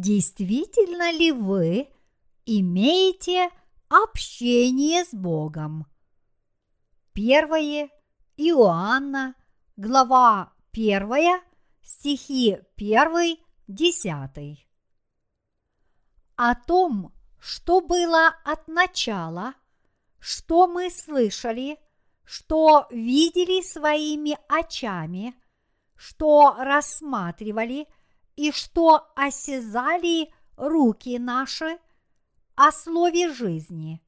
действительно ли вы имеете общение с Богом. Первое Иоанна, глава 1, стихи 1, 10. О том, что было от начала, что мы слышали, что видели своими очами, что рассматривали и что осязали руки наши о слове жизни.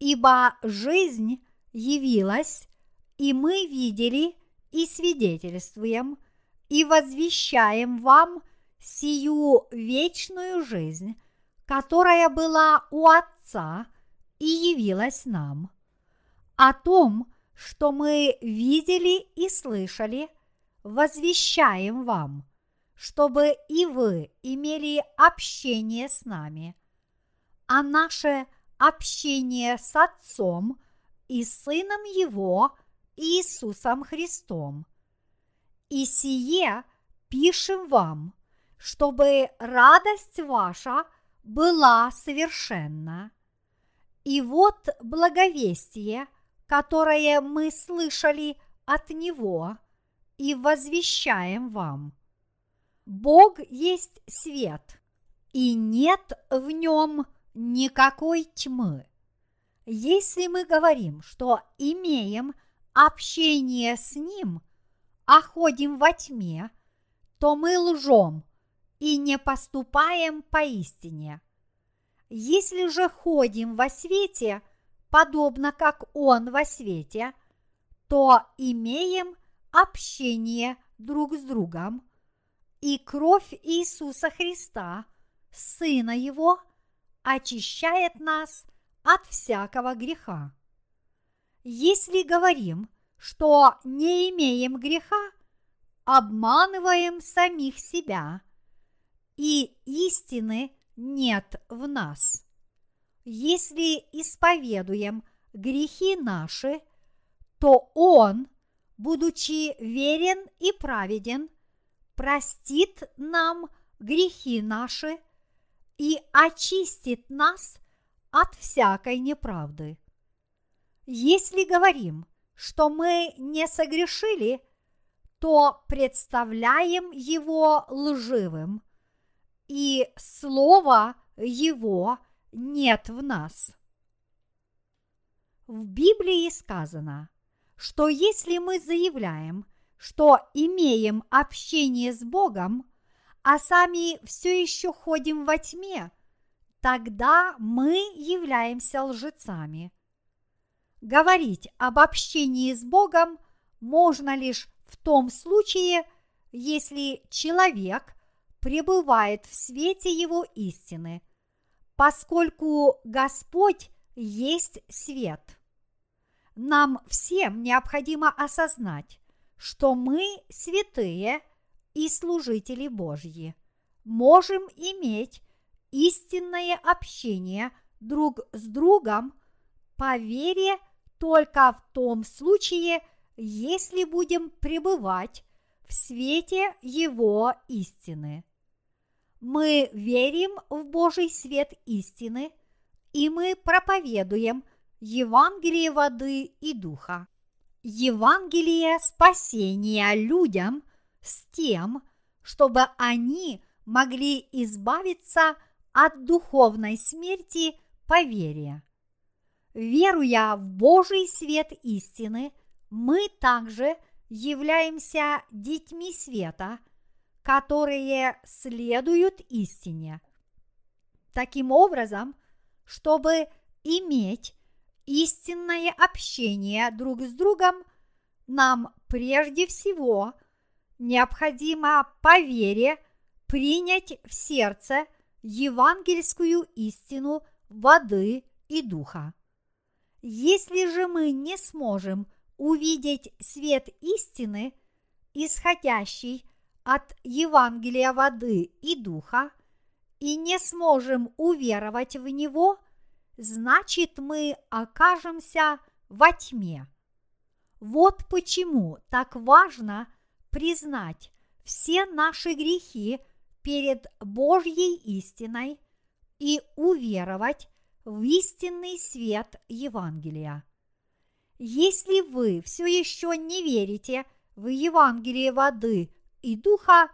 Ибо жизнь явилась, и мы видели и свидетельствуем, и возвещаем вам сию вечную жизнь, которая была у Отца и явилась нам. О том, что мы видели и слышали, возвещаем вам, чтобы и вы имели общение с нами. А наше общение с Отцом и Сыном Его Иисусом Христом. И сие пишем вам, чтобы радость ваша была совершенна. И вот благовестие, которое мы слышали от Него и возвещаем вам. Бог есть свет, и нет в нем никакой тьмы. Если мы говорим, что имеем общение с Ним, а ходим во тьме, то мы лжем и не поступаем поистине. Если же ходим во свете, подобно как Он во свете, то имеем общение друг с другом, и кровь Иисуса Христа, Сына Его, очищает нас от всякого греха. Если говорим, что не имеем греха, обманываем самих себя, и истины нет в нас. Если исповедуем грехи наши, то Он, будучи верен и праведен, простит нам грехи наши и очистит нас от всякой неправды. Если говорим, что мы не согрешили, то представляем его лживым, и слова его нет в нас. В Библии сказано, что если мы заявляем, что имеем общение с Богом, а сами все еще ходим во тьме, тогда мы являемся лжецами. Говорить об общении с Богом можно лишь в том случае, если человек пребывает в свете Его истины, поскольку Господь есть свет. Нам всем необходимо осознать, что мы святые и служители Божьи, можем иметь истинное общение друг с другом по вере только в том случае, если будем пребывать в свете Его истины. Мы верим в Божий свет истины, и мы проповедуем Евангелие воды и духа. Евангелие спасения людям с тем, чтобы они могли избавиться от духовной смерти по вере. Веруя в Божий свет истины, мы также являемся детьми света, которые следуют истине. Таким образом, чтобы иметь истинное общение друг с другом, нам прежде всего необходимо по вере принять в сердце евангельскую истину воды и духа. Если же мы не сможем увидеть свет истины, исходящий от Евангелия воды и духа, и не сможем уверовать в него, значит мы окажемся во тьме. Вот почему так важно признать все наши грехи перед Божьей истиной и уверовать в истинный свет Евангелия. Если вы все еще не верите в Евангелие воды и духа,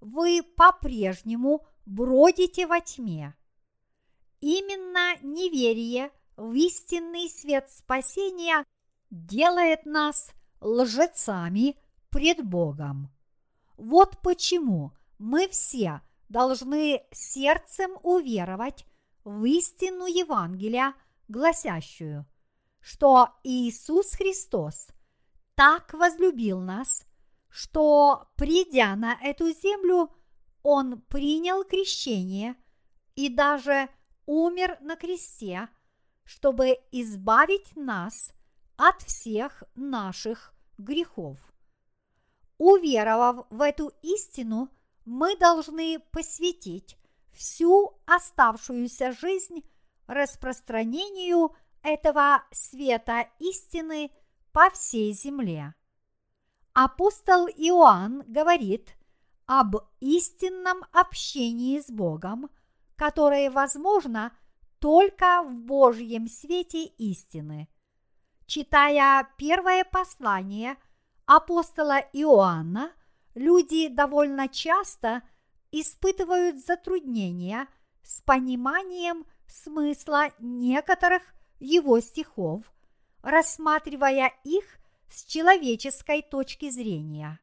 вы по-прежнему бродите во тьме. Именно неверие в истинный свет спасения делает нас лжецами пред Богом. Вот почему мы все должны сердцем уверовать в истину Евангелия, гласящую, что Иисус Христос так возлюбил нас, что, придя на эту землю, Он принял крещение и даже умер на кресте, чтобы избавить нас от всех наших грехов. Уверовав в эту истину, мы должны посвятить всю оставшуюся жизнь распространению этого света истины по всей земле. Апостол Иоанн говорит об истинном общении с Богом, которое возможно только в Божьем свете истины. Читая первое послание апостола Иоанна, люди довольно часто испытывают затруднения с пониманием смысла некоторых его стихов, рассматривая их с человеческой точки зрения.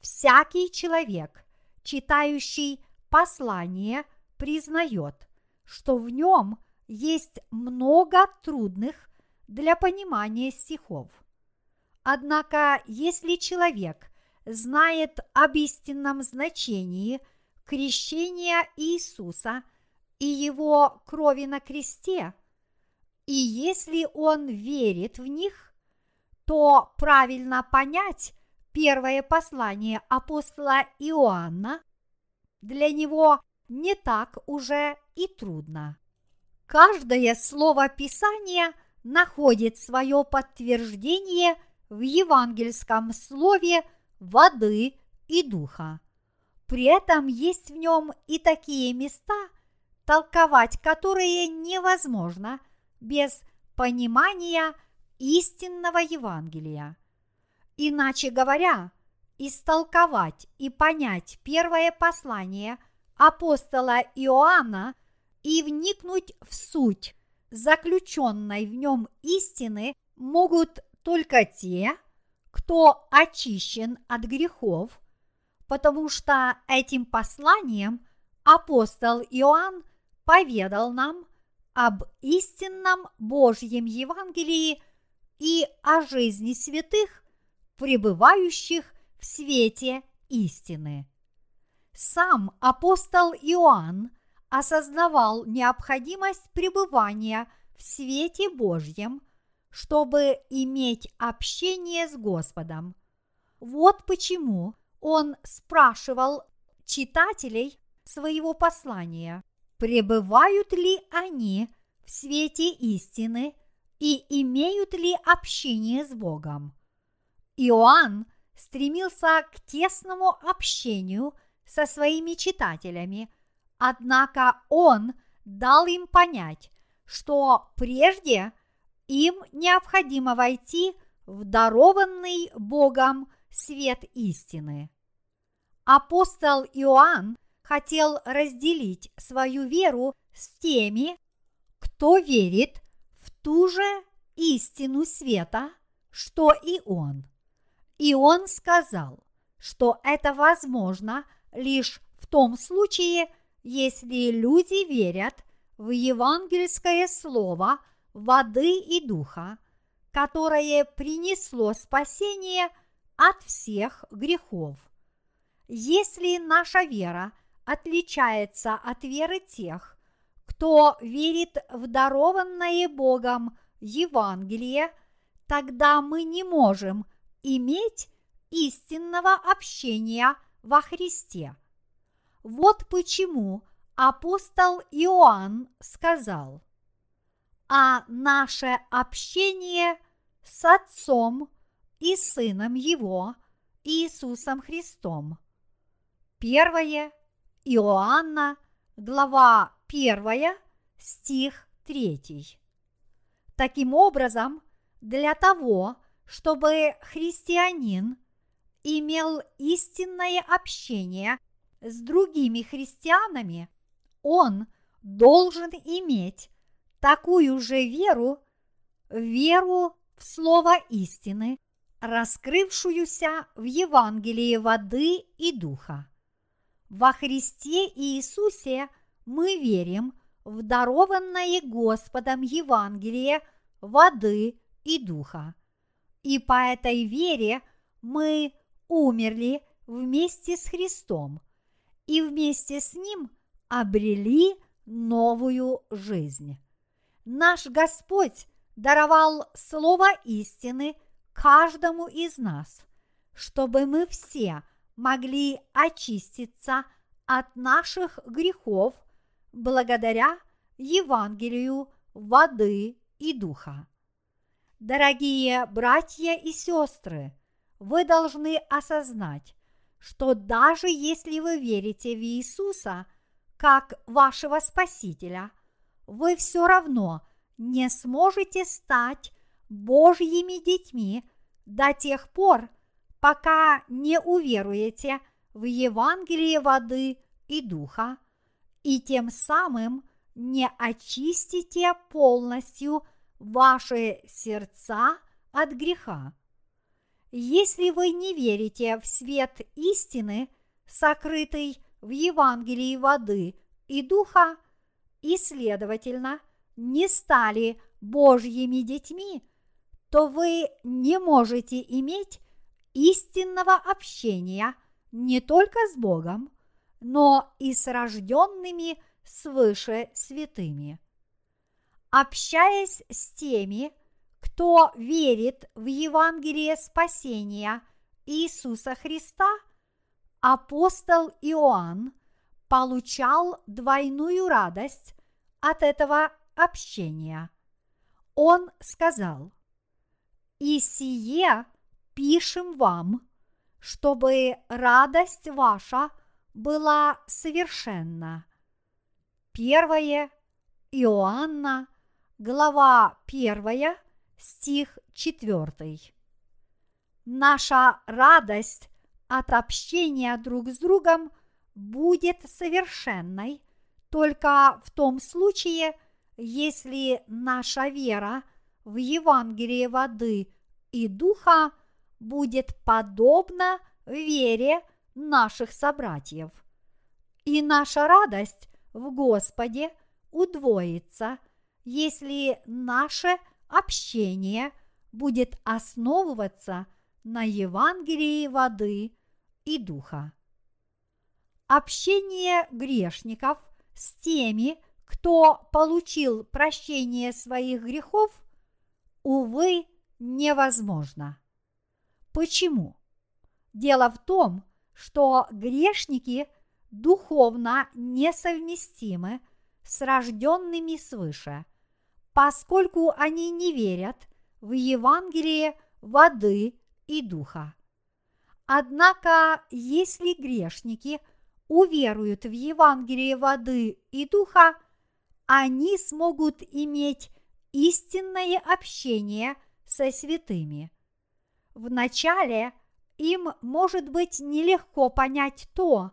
Всякий человек, читающий послание, признает, что в нем есть много трудных для понимания стихов. Однако, если человек знает об истинном значении крещения Иисуса и его крови на кресте – и если он верит в них, то правильно понять первое послание апостола Иоанна для него не так уже и трудно. Каждое слово Писания находит свое подтверждение в евангельском слове воды и духа. При этом есть в нем и такие места, толковать которые невозможно – без понимания истинного Евангелия. Иначе говоря, истолковать и понять первое послание апостола Иоанна и вникнуть в суть заключенной в нем истины могут только те, кто очищен от грехов, потому что этим посланием апостол Иоанн поведал нам об истинном Божьем Евангелии и о жизни святых, пребывающих в свете истины. Сам апостол Иоанн осознавал необходимость пребывания в свете Божьем, чтобы иметь общение с Господом. Вот почему он спрашивал читателей своего послания – пребывают ли они в свете истины и имеют ли общение с Богом. Иоанн стремился к тесному общению со своими читателями, однако он дал им понять, что прежде им необходимо войти в дарованный Богом свет истины. Апостол Иоанн хотел разделить свою веру с теми, кто верит в ту же истину света, что и он. И он сказал, что это возможно лишь в том случае, если люди верят в евангельское слово воды и духа, которое принесло спасение от всех грехов. Если наша вера – отличается от веры тех, кто верит в дарованное Богом Евангелие, тогда мы не можем иметь истинного общения во Христе. Вот почему апостол Иоанн сказал, а наше общение с Отцом и Сыном Его, Иисусом Христом. Первое Иоанна, глава 1, стих 3. Таким образом, для того, чтобы христианин имел истинное общение с другими христианами, он должен иметь такую же веру, веру в Слово истины, раскрывшуюся в Евангелии воды и духа. Во Христе Иисусе мы верим в дарованное Господом Евангелие воды и духа. И по этой вере мы умерли вместе с Христом и вместе с Ним обрели новую жизнь. Наш Господь даровал Слово истины каждому из нас, чтобы мы все могли очиститься от наших грехов благодаря Евангелию воды и духа. Дорогие братья и сестры, вы должны осознать, что даже если вы верите в Иисуса как вашего Спасителя, вы все равно не сможете стать Божьими детьми до тех пор, пока не уверуете в Евангелие воды и духа, и тем самым не очистите полностью ваши сердца от греха. Если вы не верите в свет истины, сокрытый в Евангелии воды и духа, и, следовательно, не стали Божьими детьми, то вы не можете иметь истинного общения не только с Богом, но и с рожденными свыше святыми. Общаясь с теми, кто верит в Евангелие спасения Иисуса Христа, апостол Иоанн получал двойную радость от этого общения. Он сказал, «И сие пишем вам, чтобы радость ваша была совершенна». Первое Иоанна, глава первая, стих 4. Наша радость от общения друг с другом будет совершенной только в том случае, если наша вера в Евангелие воды и духа будет подобна вере наших собратьев. И наша радость в Господе удвоится, если наше общение будет основываться на Евангелии воды и духа. Общение грешников с теми, кто получил прощение своих грехов, увы, невозможно. Почему? Дело в том, что грешники духовно несовместимы с рожденными свыше – поскольку они не верят в Евангелие воды и духа. Однако, если грешники уверуют в Евангелие воды и духа, они смогут иметь истинное общение со святыми. Вначале им может быть нелегко понять то,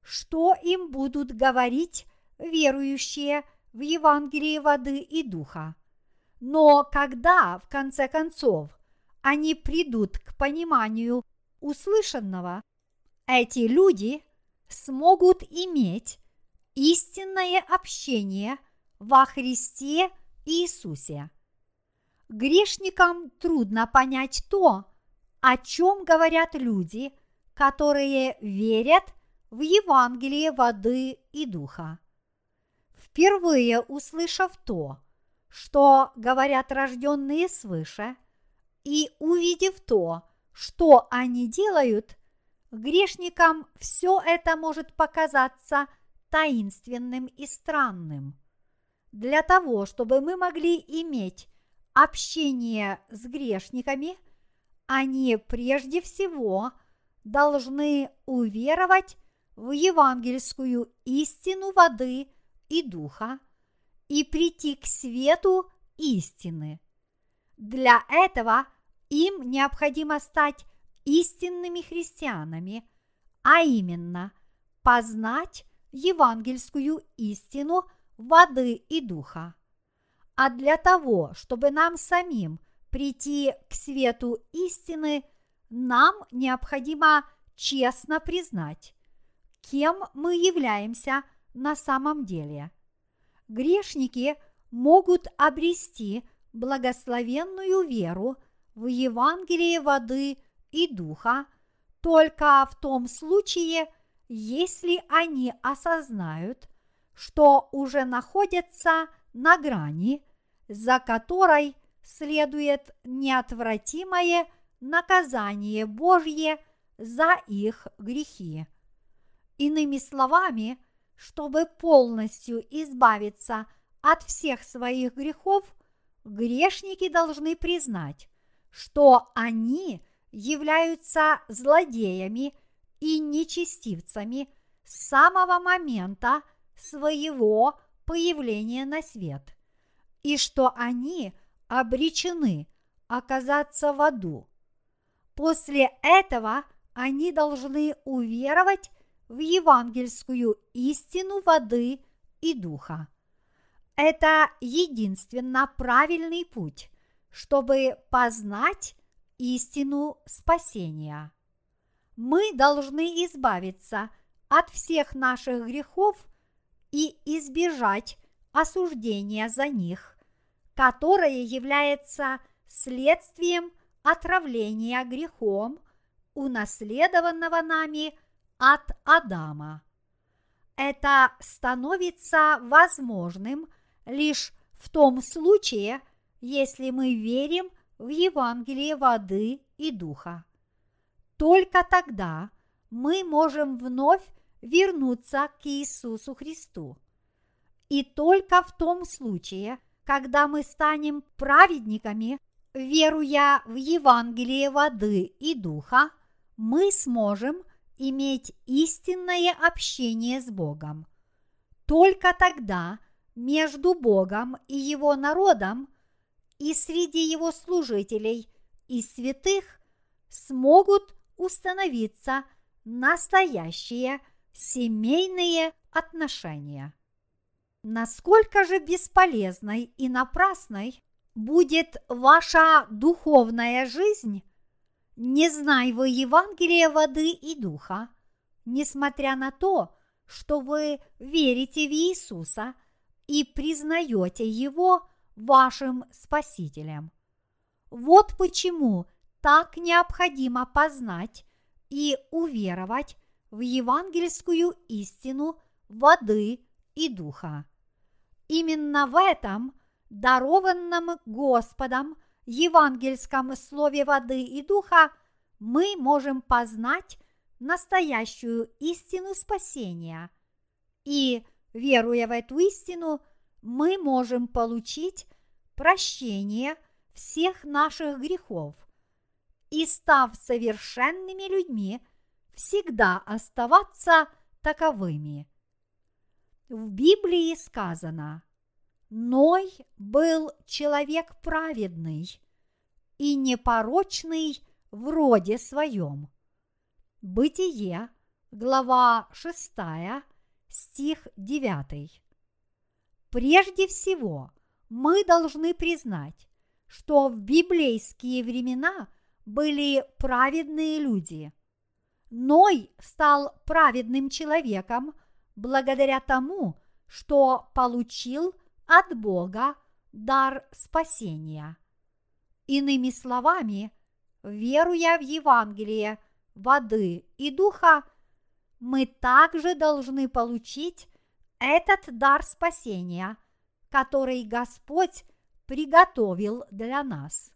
что им будут говорить верующие в Евангелии воды и духа. Но когда, в конце концов, они придут к пониманию услышанного, эти люди смогут иметь истинное общение во Христе Иисусе. Грешникам трудно понять то, о чем говорят люди, которые верят в Евангелие воды и духа впервые услышав то, что говорят рожденные свыше, и увидев то, что они делают, грешникам все это может показаться таинственным и странным. Для того, чтобы мы могли иметь общение с грешниками, они прежде всего должны уверовать в евангельскую истину воды и духа и прийти к свету истины. Для этого им необходимо стать истинными христианами, а именно познать евангельскую истину воды и духа. А для того, чтобы нам самим прийти к свету истины, нам необходимо честно признать, кем мы являемся на самом деле. Грешники могут обрести благословенную веру в Евангелие воды и духа только в том случае, если они осознают, что уже находятся на грани, за которой следует неотвратимое наказание Божье за их грехи. Иными словами, чтобы полностью избавиться от всех своих грехов, грешники должны признать, что они являются злодеями и нечестивцами с самого момента своего появления на свет, и что они обречены оказаться в аду. После этого они должны уверовать в евангельскую истину воды и духа. Это единственно правильный путь, чтобы познать истину спасения. Мы должны избавиться от всех наших грехов и избежать осуждения за них, которое является следствием отравления грехом, унаследованного нами от Адама. Это становится возможным лишь в том случае, если мы верим в Евангелие воды и духа. Только тогда мы можем вновь вернуться к Иисусу Христу. И только в том случае, когда мы станем праведниками, веруя в Евангелие воды и духа, мы сможем иметь истинное общение с Богом. Только тогда между Богом и Его народом и среди Его служителей и святых смогут установиться настоящие семейные отношения. Насколько же бесполезной и напрасной будет ваша духовная жизнь, не зная вы Евангелия воды и духа, несмотря на то, что вы верите в Иисуса и признаете Его вашим Спасителем. Вот почему так необходимо познать и уверовать в евангельскую истину воды и духа. Именно в этом дарованном Господом евангельском слове воды и духа мы можем познать настоящую истину спасения. И, веруя в эту истину, мы можем получить прощение всех наших грехов и, став совершенными людьми, всегда оставаться таковыми. В Библии сказано, Ной был человек праведный и непорочный в роде своем. Бытие, глава 6, стих 9. Прежде всего, мы должны признать, что в библейские времена были праведные люди. Ной стал праведным человеком благодаря тому, что получил от Бога дар спасения. Иными словами, веруя в Евангелие воды и духа, мы также должны получить этот дар спасения, который Господь приготовил для нас.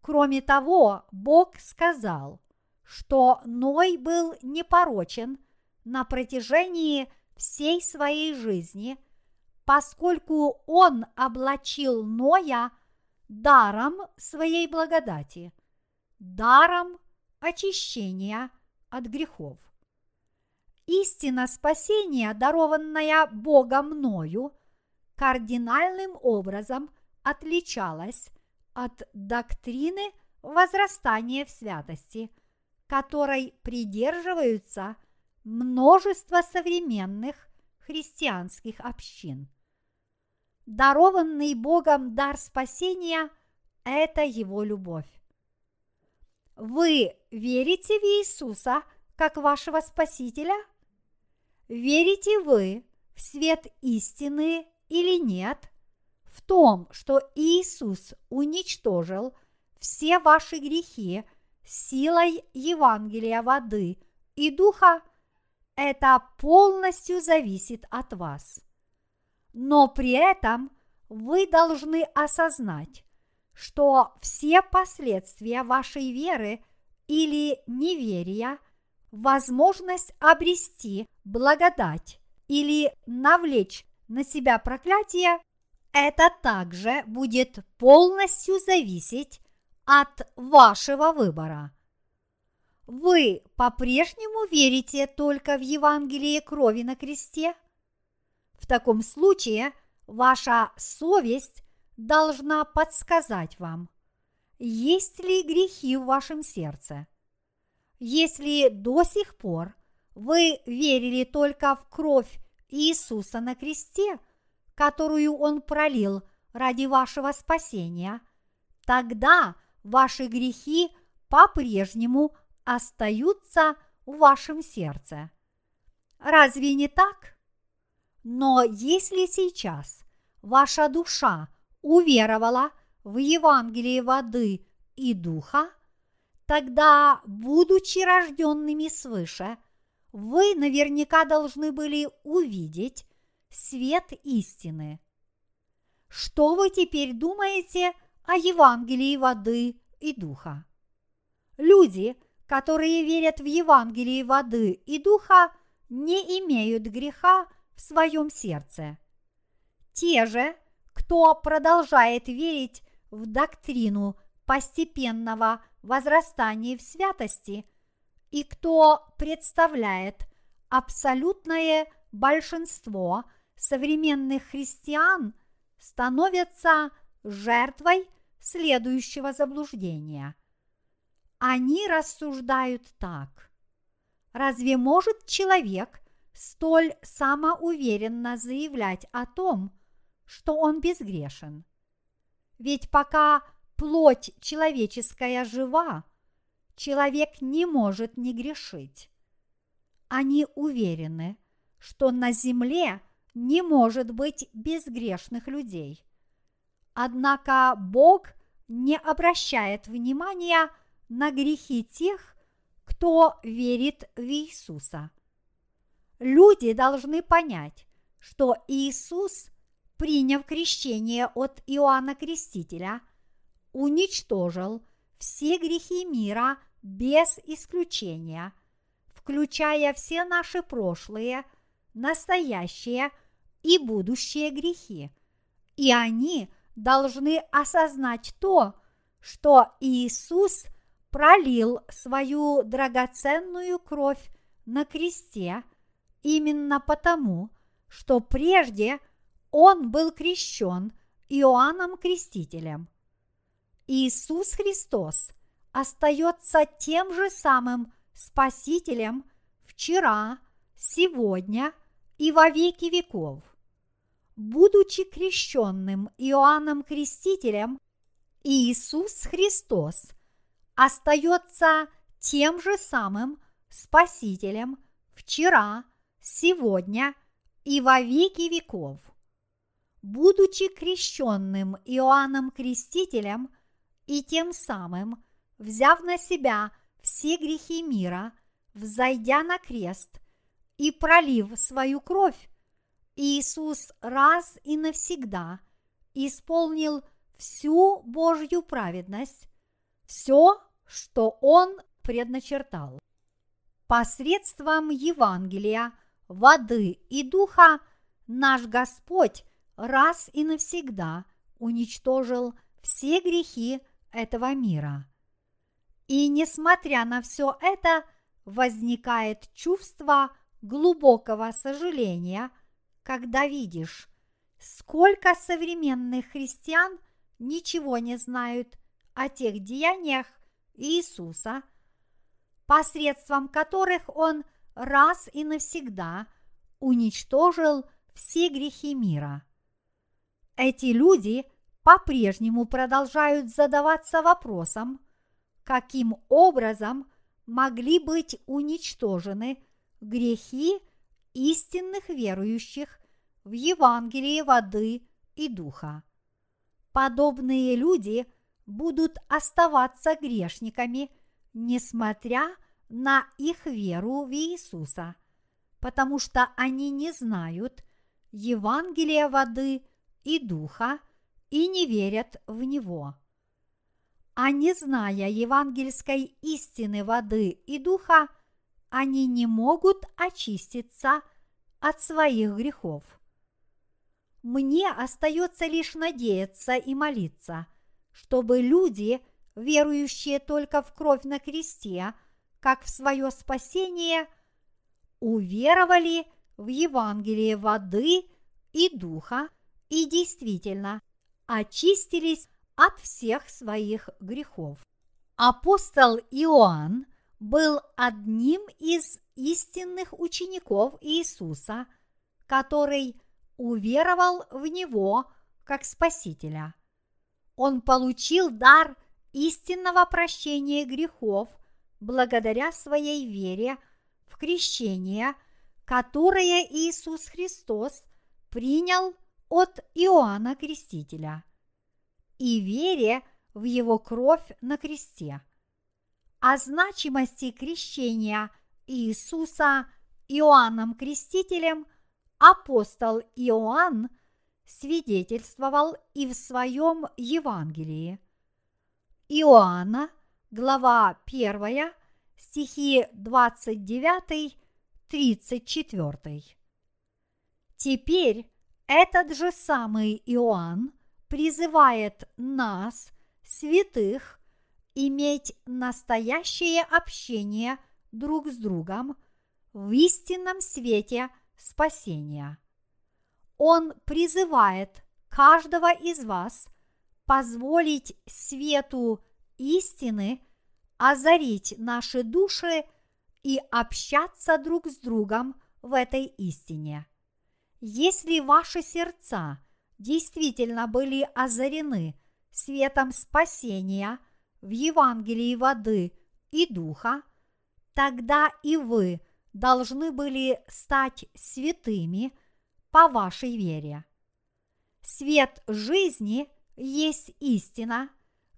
Кроме того, Бог сказал, что Ной был непорочен на протяжении всей своей жизни, поскольку он облачил Ноя даром своей благодати, даром очищения от грехов. истина спасения, дарованная Богом мною, кардинальным образом отличалась от доктрины возрастания в святости, которой придерживаются множество современных христианских общин. Дарованный Богом дар спасения – это Его любовь. Вы верите в Иисуса как вашего Спасителя? Верите вы в свет истины или нет? В том, что Иисус уничтожил все ваши грехи силой Евангелия воды и духа, это полностью зависит от вас. Но при этом вы должны осознать, что все последствия вашей веры или неверия, возможность обрести благодать или навлечь на себя проклятие, это также будет полностью зависеть от вашего выбора. Вы по-прежнему верите только в Евангелие крови на кресте? В таком случае ваша совесть должна подсказать вам, есть ли грехи в вашем сердце. Если до сих пор вы верили только в кровь Иисуса на кресте, которую Он пролил ради вашего спасения, тогда ваши грехи по-прежнему остаются в вашем сердце. Разве не так? Но если сейчас ваша душа уверовала в Евангелие воды и духа, тогда, будучи рожденными свыше, вы наверняка должны были увидеть свет истины. Что вы теперь думаете о Евангелии воды и духа? Люди, которые верят в Евангелие воды и духа, не имеют греха в своем сердце. Те же, кто продолжает верить в доктрину постепенного возрастания в святости и кто представляет абсолютное большинство современных христиан, становятся жертвой следующего заблуждения. Они рассуждают так. Разве может человек столь самоуверенно заявлять о том, что он безгрешен? Ведь пока плоть человеческая жива, человек не может не грешить. Они уверены, что на земле не может быть безгрешных людей. Однако Бог не обращает внимания на грехи тех, кто верит в Иисуса. Люди должны понять, что Иисус, приняв крещение от Иоанна Крестителя, уничтожил все грехи мира без исключения, включая все наши прошлые, настоящие и будущие грехи. И они должны осознать то, что Иисус пролил свою драгоценную кровь на кресте именно потому, что прежде он был крещен Иоанном Крестителем. Иисус Христос остается тем же самым Спасителем вчера, сегодня и во веки веков. Будучи крещенным Иоанном Крестителем, Иисус Христос остается тем же самым Спасителем вчера, сегодня и во веки веков. Будучи крещенным Иоанном Крестителем и тем самым, взяв на себя все грехи мира, взойдя на крест и пролив свою кровь, Иисус раз и навсегда исполнил всю Божью праведность, все, что Он предначертал. Посредством Евангелия, воды и духа наш Господь раз и навсегда уничтожил все грехи этого мира. И несмотря на все это, возникает чувство глубокого сожаления, когда видишь, сколько современных христиан ничего не знают о тех деяниях Иисуса, посредством которых Он раз и навсегда уничтожил все грехи мира. Эти люди по-прежнему продолжают задаваться вопросом, каким образом могли быть уничтожены грехи истинных верующих в Евангелии воды и духа. Подобные люди будут оставаться грешниками, несмотря на их веру в Иисуса, потому что они не знают Евангелия воды и духа и не верят в него. А не зная евангельской истины воды и духа, они не могут очиститься от своих грехов. Мне остается лишь надеяться и молиться, чтобы люди, верующие только в кровь на кресте, как в свое спасение, уверовали в Евангелие воды и духа и действительно очистились от всех своих грехов. Апостол Иоанн был одним из истинных учеников Иисуса, который уверовал в Него как Спасителя. Он получил дар истинного прощения грехов благодаря своей вере в крещение, которое Иисус Христос принял от Иоанна Крестителя, и вере в его кровь на кресте. О значимости крещения Иисуса Иоанном Крестителем апостол Иоанн свидетельствовал и в своем Евангелии. Иоанна, глава 1, стихи 29-34. Теперь этот же самый Иоанн призывает нас, святых, иметь настоящее общение друг с другом в истинном свете спасения. Он призывает каждого из вас позволить свету истины озарить наши души и общаться друг с другом в этой истине. Если ваши сердца действительно были озарены светом спасения в Евангелии воды и духа, тогда и вы должны были стать святыми по вашей вере. Свет жизни есть истина,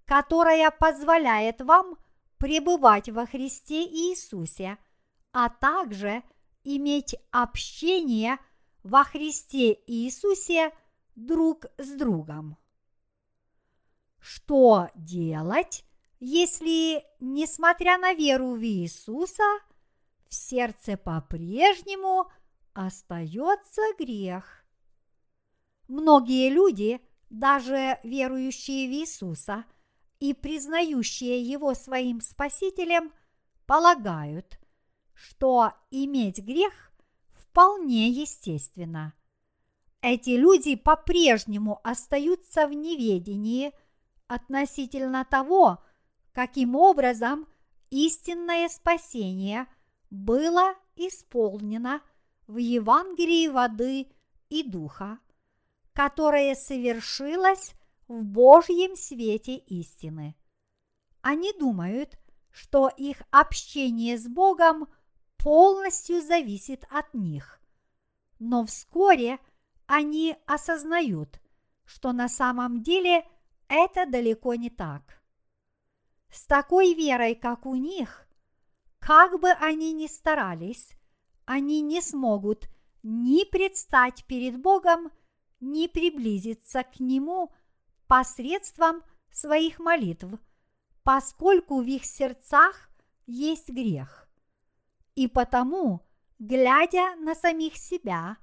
которая позволяет вам пребывать во Христе Иисусе, а также иметь общение – во Христе Иисусе друг с другом. Что делать, если, несмотря на веру в Иисуса, в сердце по-прежнему остается грех? Многие люди, даже верующие в Иисуса и признающие Его своим Спасителем, полагают, что иметь грех вполне естественно. Эти люди по-прежнему остаются в неведении относительно того, каким образом истинное спасение было исполнено в Евангелии воды и духа, которое совершилось в Божьем свете истины. Они думают, что их общение с Богом – полностью зависит от них. Но вскоре они осознают, что на самом деле это далеко не так. С такой верой, как у них, как бы они ни старались, они не смогут ни предстать перед Богом, ни приблизиться к Нему посредством своих молитв, поскольку в их сердцах есть грех. И потому, глядя на самих себя,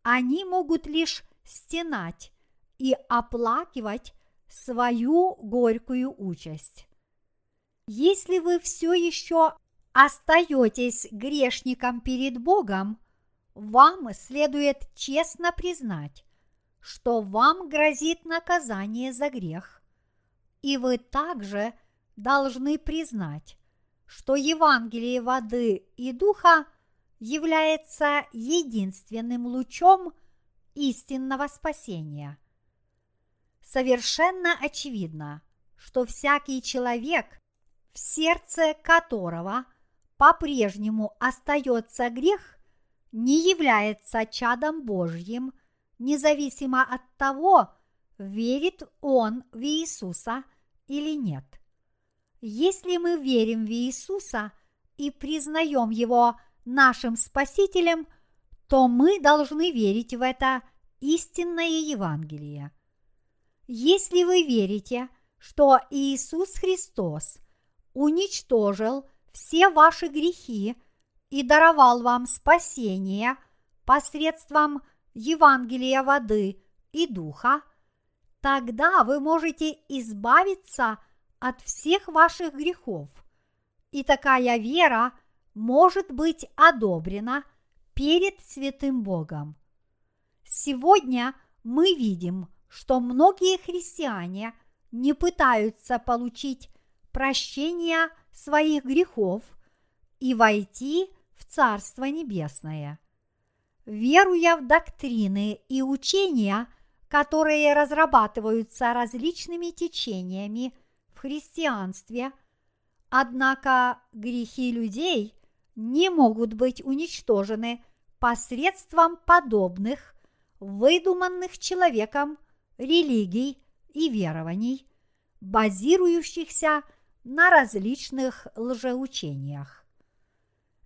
они могут лишь стенать и оплакивать свою горькую участь. Если вы все еще остаетесь грешником перед Богом, вам следует честно признать, что вам грозит наказание за грех. И вы также должны признать, что Евангелие воды и духа является единственным лучом истинного спасения. Совершенно очевидно, что всякий человек, в сердце которого по-прежнему остается грех, не является чадом Божьим, независимо от того, верит он в Иисуса или нет. Если мы верим в Иисуса и признаем Его нашим Спасителем, то мы должны верить в это истинное Евангелие. Если вы верите, что Иисус Христос уничтожил все ваши грехи и даровал вам спасение посредством Евангелия воды и духа, тогда вы можете избавиться от всех ваших грехов. И такая вера может быть одобрена перед святым Богом. Сегодня мы видим, что многие христиане не пытаются получить прощение своих грехов и войти в Царство Небесное. Веруя в доктрины и учения, которые разрабатываются различными течениями в христианстве, однако грехи людей не могут быть уничтожены посредством подобных выдуманных человеком религий и верований, базирующихся на различных лжеучениях.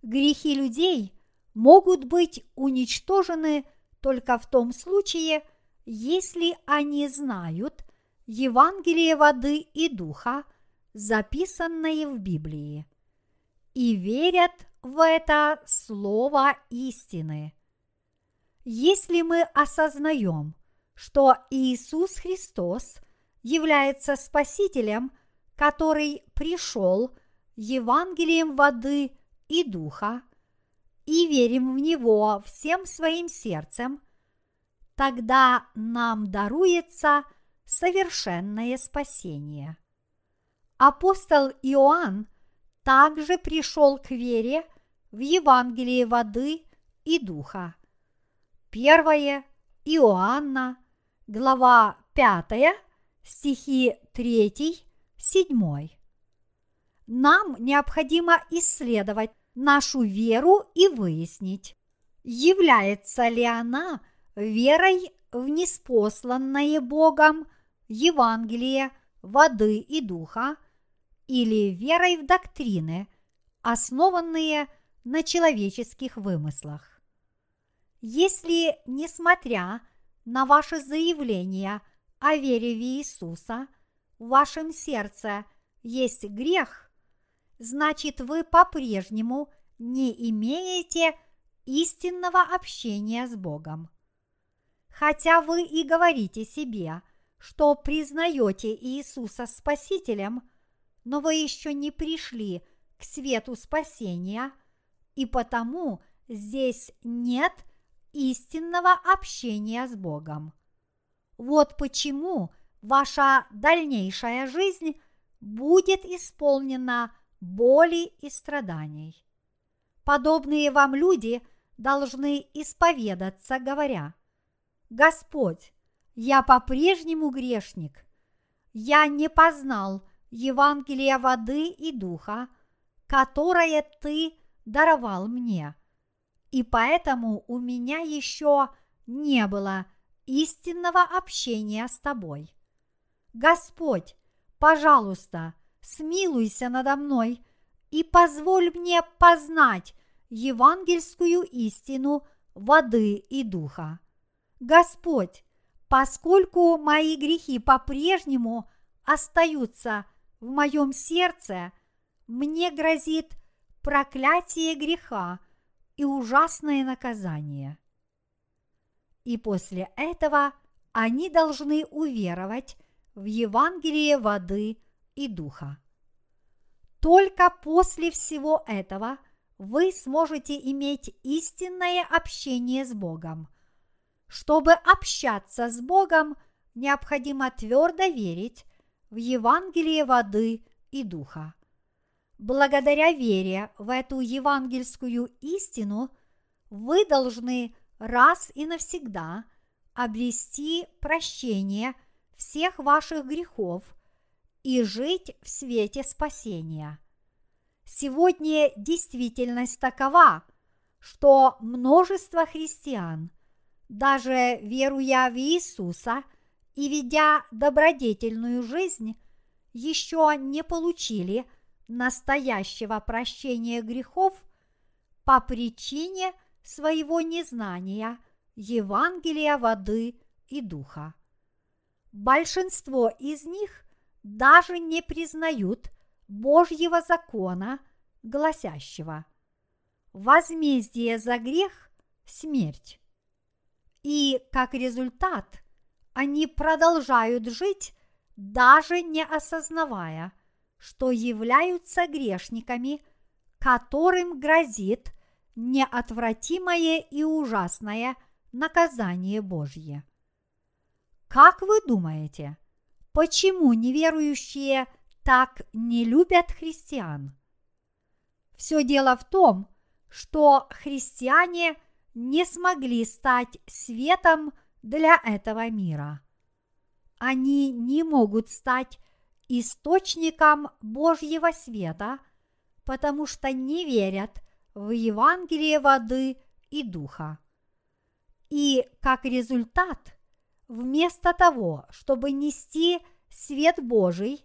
Грехи людей могут быть уничтожены только в том случае, если они знают Евангелие воды и духа, записанное в Библии, и верят в это слово истины. Если мы осознаем, что Иисус Христос является Спасителем – который пришел Евангелием воды и духа, и верим в Него всем своим сердцем, тогда нам даруется совершенное спасение. Апостол Иоанн также пришел к вере в Евангелие воды и духа. Первое Иоанна, глава 5, стихи 3 Седьмой. Нам необходимо исследовать нашу веру и выяснить, является ли она верой в неспосланное Богом Евангелие воды и духа или верой в доктрины, основанные на человеческих вымыслах. Если, несмотря на ваше заявление о вере в Иисуса – в вашем сердце есть грех, значит вы по-прежнему не имеете истинного общения с Богом. Хотя вы и говорите себе, что признаете Иисуса Спасителем, но вы еще не пришли к свету спасения, и потому здесь нет истинного общения с Богом. Вот почему – ваша дальнейшая жизнь будет исполнена боли и страданий. Подобные вам люди должны исповедаться, говоря, Господь, я по-прежнему грешник, я не познал Евангелия воды и духа, которое Ты даровал мне, и поэтому у меня еще не было истинного общения с Тобой. Господь, пожалуйста, смилуйся надо мной и позволь мне познать евангельскую истину воды и духа. Господь, поскольку мои грехи по-прежнему остаются в моем сердце, мне грозит проклятие греха и ужасное наказание. И после этого они должны уверовать в Евангелие воды и духа. только после всего этого вы сможете иметь истинное общение с Богом. Чтобы общаться с Богом, необходимо твердо верить в Евангелие воды и духа. Благодаря вере в эту евангельскую истину вы должны раз и навсегда обрести прощение всех ваших грехов и жить в свете спасения. Сегодня действительность такова, что множество христиан, даже веруя в Иисуса и ведя добродетельную жизнь, еще не получили настоящего прощения грехов по причине своего незнания Евангелия воды и духа. Большинство из них даже не признают Божьего закона, гласящего «Возмездие за грех – смерть». И как результат они продолжают жить, даже не осознавая, что являются грешниками, которым грозит неотвратимое и ужасное наказание Божье. Как вы думаете, почему неверующие так не любят христиан? Все дело в том, что христиане не смогли стать светом для этого мира. Они не могут стать источником Божьего света, потому что не верят в Евангелие воды и духа. И как результат Вместо того, чтобы нести свет Божий,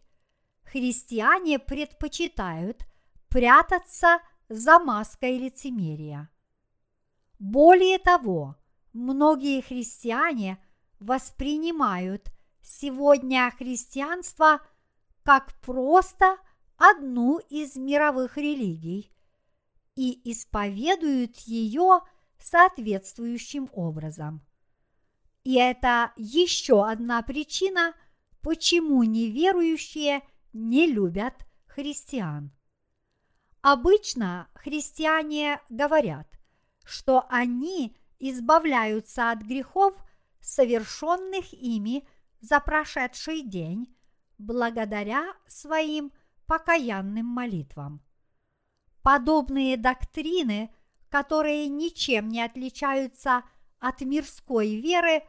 христиане предпочитают прятаться за маской лицемерия. Более того, многие христиане воспринимают сегодня христианство как просто одну из мировых религий и исповедуют ее соответствующим образом – и это еще одна причина, почему неверующие не любят христиан. Обычно христиане говорят, что они избавляются от грехов, совершенных ими за прошедший день, благодаря своим покаянным молитвам. Подобные доктрины, которые ничем не отличаются от мирской веры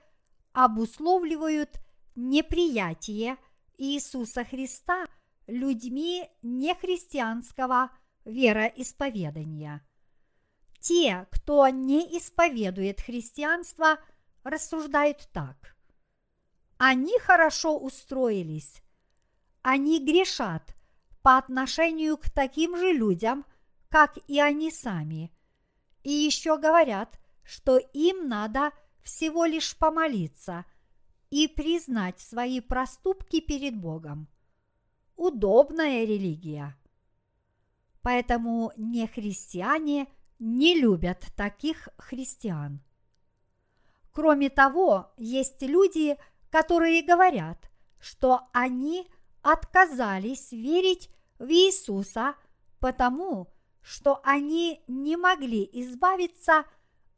обусловливают неприятие Иисуса Христа людьми нехристианского вероисповедания. Те, кто не исповедует христианство, рассуждают так. Они хорошо устроились. Они грешат по отношению к таким же людям, как и они сами. И еще говорят, что им надо всего лишь помолиться и признать свои проступки перед Богом. Удобная религия. Поэтому нехристиане не любят таких христиан. Кроме того, есть люди, которые говорят, что они отказались верить в Иисуса, потому что они не могли избавиться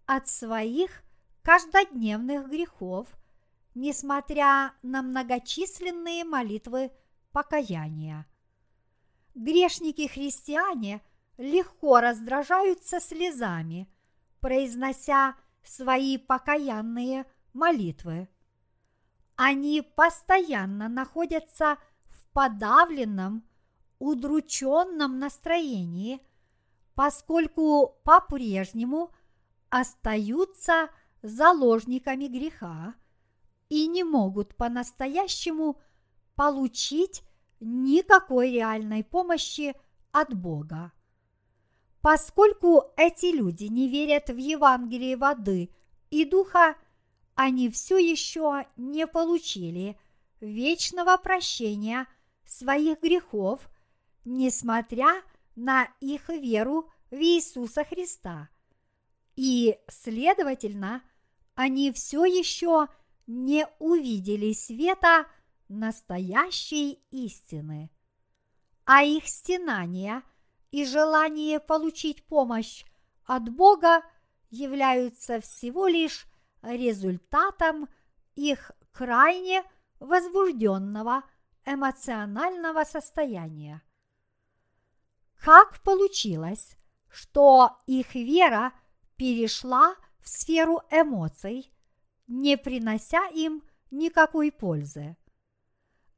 от своих каждодневных грехов, несмотря на многочисленные молитвы покаяния. Грешники-христиане легко раздражаются слезами, произнося свои покаянные молитвы. Они постоянно находятся в подавленном, удрученном настроении, поскольку по-прежнему остаются – заложниками греха и не могут по-настоящему получить никакой реальной помощи от Бога. Поскольку эти люди не верят в Евангелие воды и духа, они все еще не получили вечного прощения своих грехов, несмотря на их веру в Иисуса Христа. И, следовательно, они все еще не увидели света настоящей истины. а их стенания и желание получить помощь от Бога являются всего лишь результатом их крайне возбужденного эмоционального состояния. Как получилось, что их вера перешла в сферу эмоций, не принося им никакой пользы?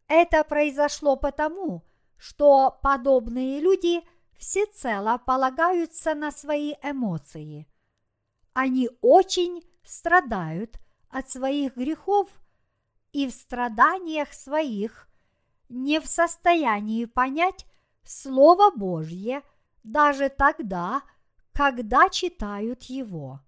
Это произошло потому, что подобные люди всецело полагаются на свои эмоции. Они очень страдают от своих грехов и в страданиях своих не в состоянии понять Слово Божье даже тогда, когда читают его.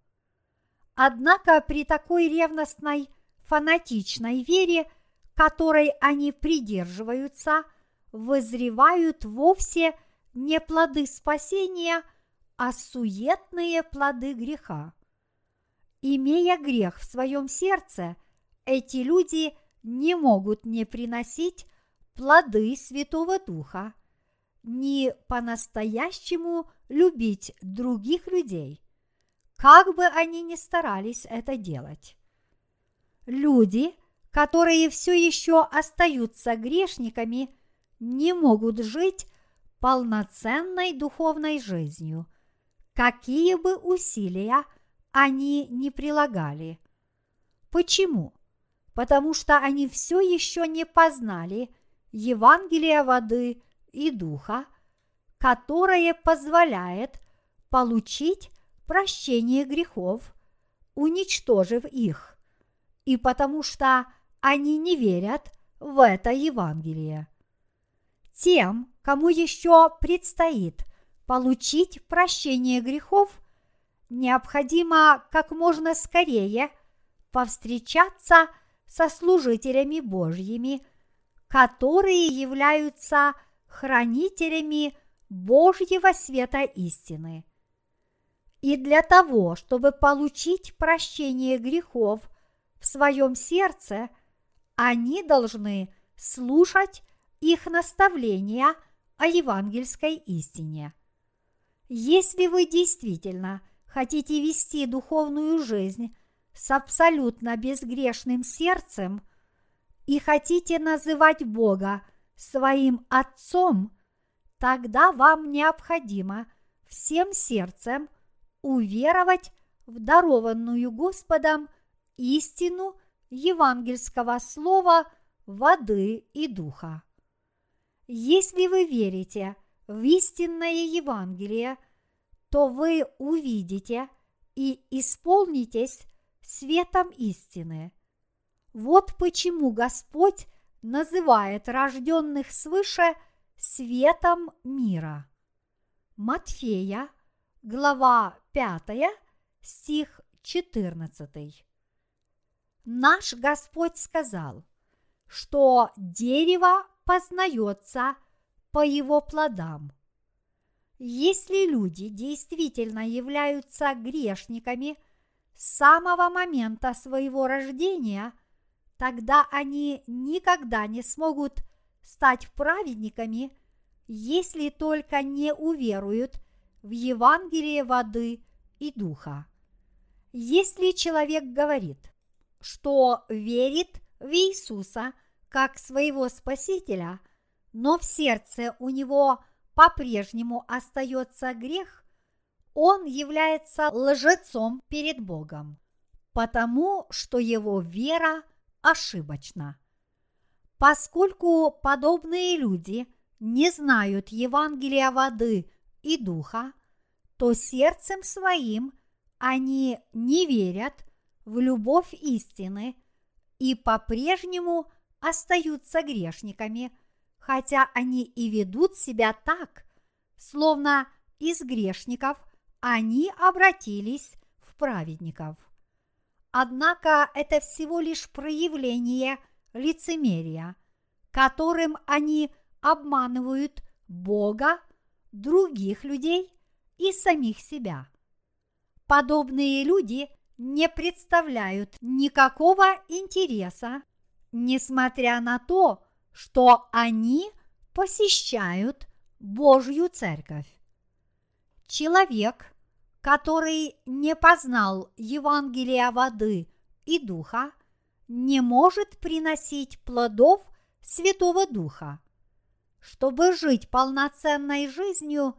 Однако при такой ревностной, фанатичной вере, которой они придерживаются, вызревают вовсе не плоды спасения, а суетные плоды греха. Имея грех в своем сердце, эти люди не могут не приносить плоды Святого Духа, не по-настоящему любить других людей, как бы они ни старались это делать. Люди, которые все еще остаются грешниками, не могут жить полноценной духовной жизнью, какие бы усилия они не прилагали. Почему? Потому что они все еще не познали Евангелия воды и духа, которое позволяет получить прощение грехов, уничтожив их, и потому что они не верят в это Евангелие. Тем, кому еще предстоит получить прощение грехов, необходимо как можно скорее повстречаться со служителями Божьими, которые являются хранителями Божьего света истины. И для того, чтобы получить прощение грехов в своем сердце, они должны слушать их наставления о евангельской истине. Если вы действительно хотите вести духовную жизнь с абсолютно безгрешным сердцем и хотите называть Бога своим Отцом, тогда вам необходимо всем сердцем уверовать в дарованную Господом истину евангельского слова воды и духа. Если вы верите в истинное Евангелие, то вы увидите и исполнитесь светом истины. Вот почему Господь называет рожденных свыше светом мира. Матфея, глава 5, стих 14. Наш Господь сказал, что дерево познается по его плодам. Если люди действительно являются грешниками с самого момента своего рождения, тогда они никогда не смогут стать праведниками, если только не уверуют в Евангелие воды и духа. Если человек говорит, что верит в Иисуса как своего Спасителя, но в сердце у него по-прежнему остается грех, он является лжецом перед Богом, потому что его вера ошибочна. Поскольку подобные люди не знают Евангелия воды и духа, то сердцем своим они не верят в любовь истины и по-прежнему остаются грешниками – хотя они и ведут себя так, словно из грешников они обратились в праведников. Однако это всего лишь проявление лицемерия, которым они обманывают Бога, других людей и самих себя. Подобные люди не представляют никакого интереса, несмотря на то, что они посещают Божью церковь. Человек, который не познал Евангелия воды и духа, не может приносить плодов Святого Духа. Чтобы жить полноценной жизнью,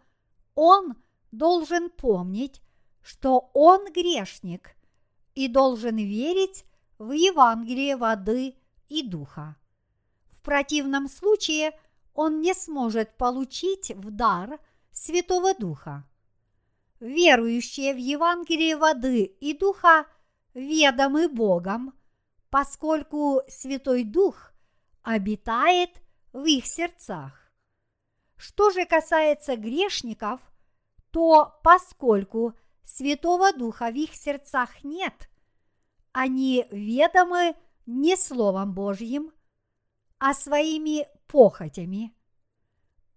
он должен помнить, что он грешник и должен верить в Евангелие воды и духа. В противном случае он не сможет получить в дар Святого Духа. Верующие в Евангелие воды и духа ведомы Богом, поскольку Святой Дух обитает в их сердцах. Что же касается грешников, то поскольку Святого Духа в их сердцах нет, они ведомы не Словом Божьим, а своими похотями.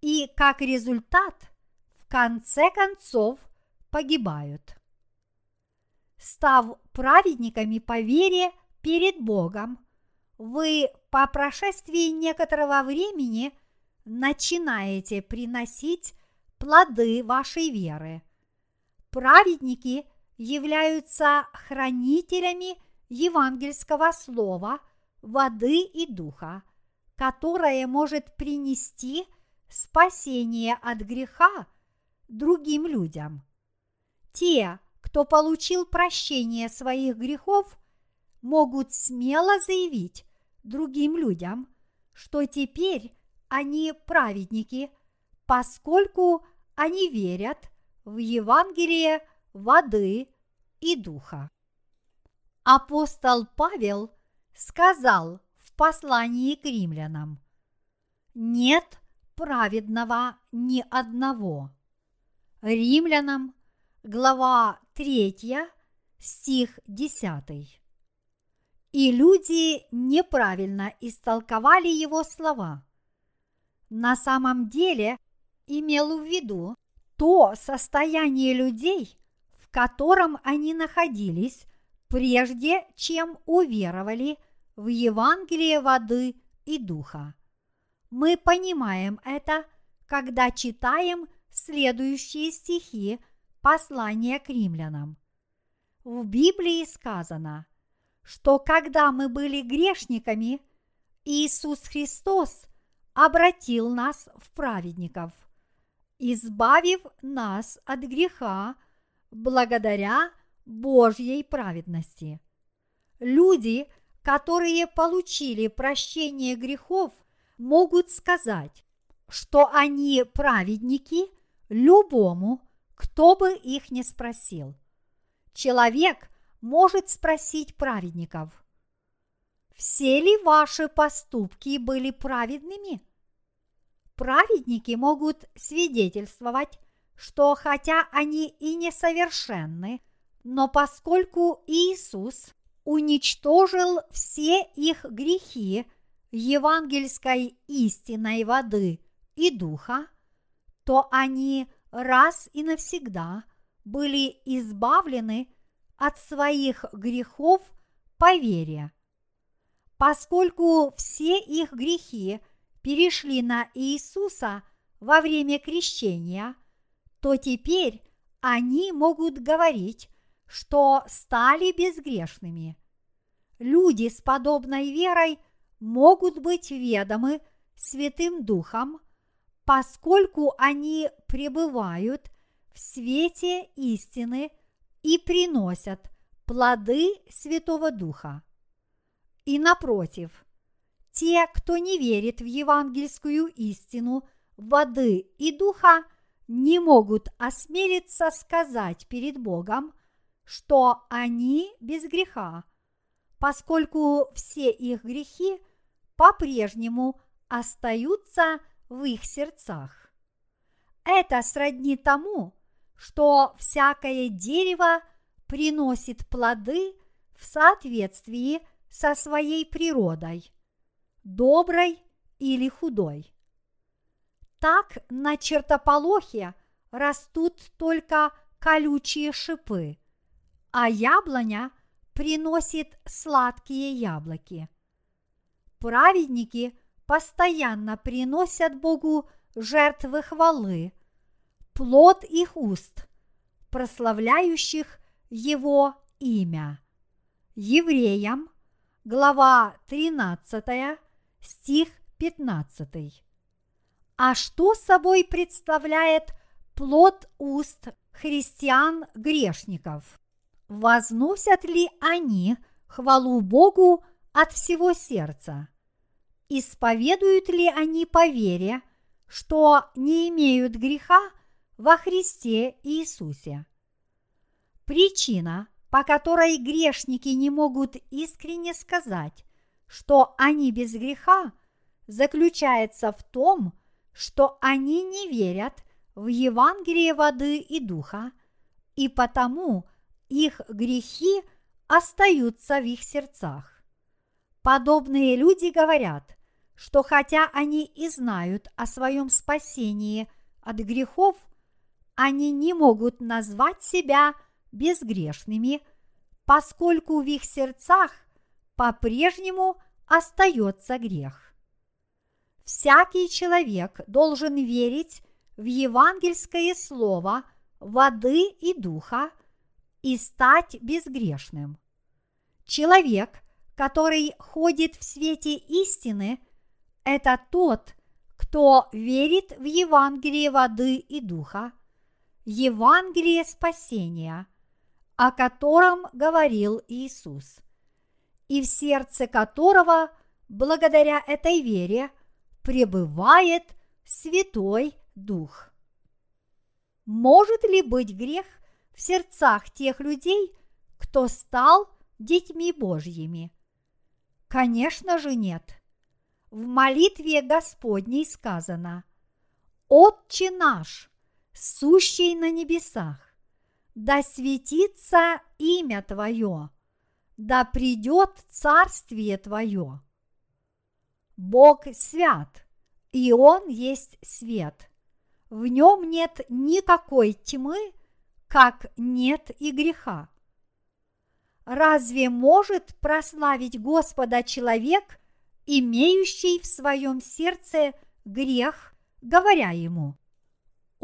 И как результат, в конце концов, погибают. Став праведниками по вере перед Богом, вы по прошествии некоторого времени начинаете приносить плоды вашей веры. Праведники являются хранителями евангельского слова, воды и духа, которое может принести спасение от греха другим людям. Те, кто получил прощение своих грехов, могут смело заявить другим людям, что теперь они праведники, поскольку они верят в Евангелие воды и духа. Апостол Павел сказал в послании к римлянам, «Нет праведного ни одного». Римлянам, глава 3, стих 10. И люди неправильно истолковали его слова. На самом деле имел в виду то состояние людей, в котором они находились, прежде чем уверовали в Евангелие воды и духа. Мы понимаем это, когда читаем следующие стихи послания к римлянам. В Библии сказано, что когда мы были грешниками, Иисус Христос обратил нас в праведников, избавив нас от греха благодаря Божьей праведности. Люди, которые получили прощение грехов, могут сказать, что они праведники любому, кто бы их не спросил. Человек может спросить праведников, все ли ваши поступки были праведными? Праведники могут свидетельствовать, что хотя они и несовершенны, но поскольку Иисус уничтожил все их грехи евангельской истиной воды и духа, то они раз и навсегда были избавлены от своих грехов по вере. Поскольку все их грехи перешли на Иисуса во время крещения, то теперь они могут говорить, что стали безгрешными. Люди с подобной верой могут быть ведомы Святым Духом, поскольку они пребывают в свете истины и приносят плоды Святого Духа. И напротив, те, кто не верит в евангельскую истину воды и духа, не могут осмелиться сказать перед Богом, что они без греха, поскольку все их грехи по-прежнему остаются в их сердцах. Это сродни тому, что всякое дерево приносит плоды в соответствии со своей природой, доброй или худой. Так на чертополохе растут только колючие шипы, а яблоня приносит сладкие яблоки. Праведники постоянно приносят Богу жертвы хвалы, плод их уст, прославляющих Его имя. Евреям, глава 13, стих 15. А что собой представляет плод уст христиан-грешников? Возносят ли они хвалу Богу от всего сердца? Исповедуют ли они по вере, что не имеют греха во Христе Иисусе? Причина, по которой грешники не могут искренне сказать, что они без греха, заключается в том, что они не верят в Евангелие воды и духа, и потому их грехи остаются в их сердцах. Подобные люди говорят, что хотя они и знают о своем спасении от грехов, они не могут назвать себя безгрешными, поскольку в их сердцах по-прежнему остается грех. Всякий человек должен верить в евангельское слово воды и духа и стать безгрешным. Человек, который ходит в свете истины, это тот, кто верит в Евангелие воды и духа, Евангелие спасения, о котором говорил Иисус, и в сердце которого, благодаря этой вере, пребывает Святой Дух. Может ли быть грех в сердцах тех людей, кто стал детьми Божьими? Конечно же нет. В молитве Господней сказано «Отче наш, сущий на небесах, да светится имя Твое, да придет царствие Твое. Бог свят, и Он есть свет. В нем нет никакой тьмы, как нет и греха. Разве может прославить Господа человек, имеющий в своем сердце грех, говоря ему,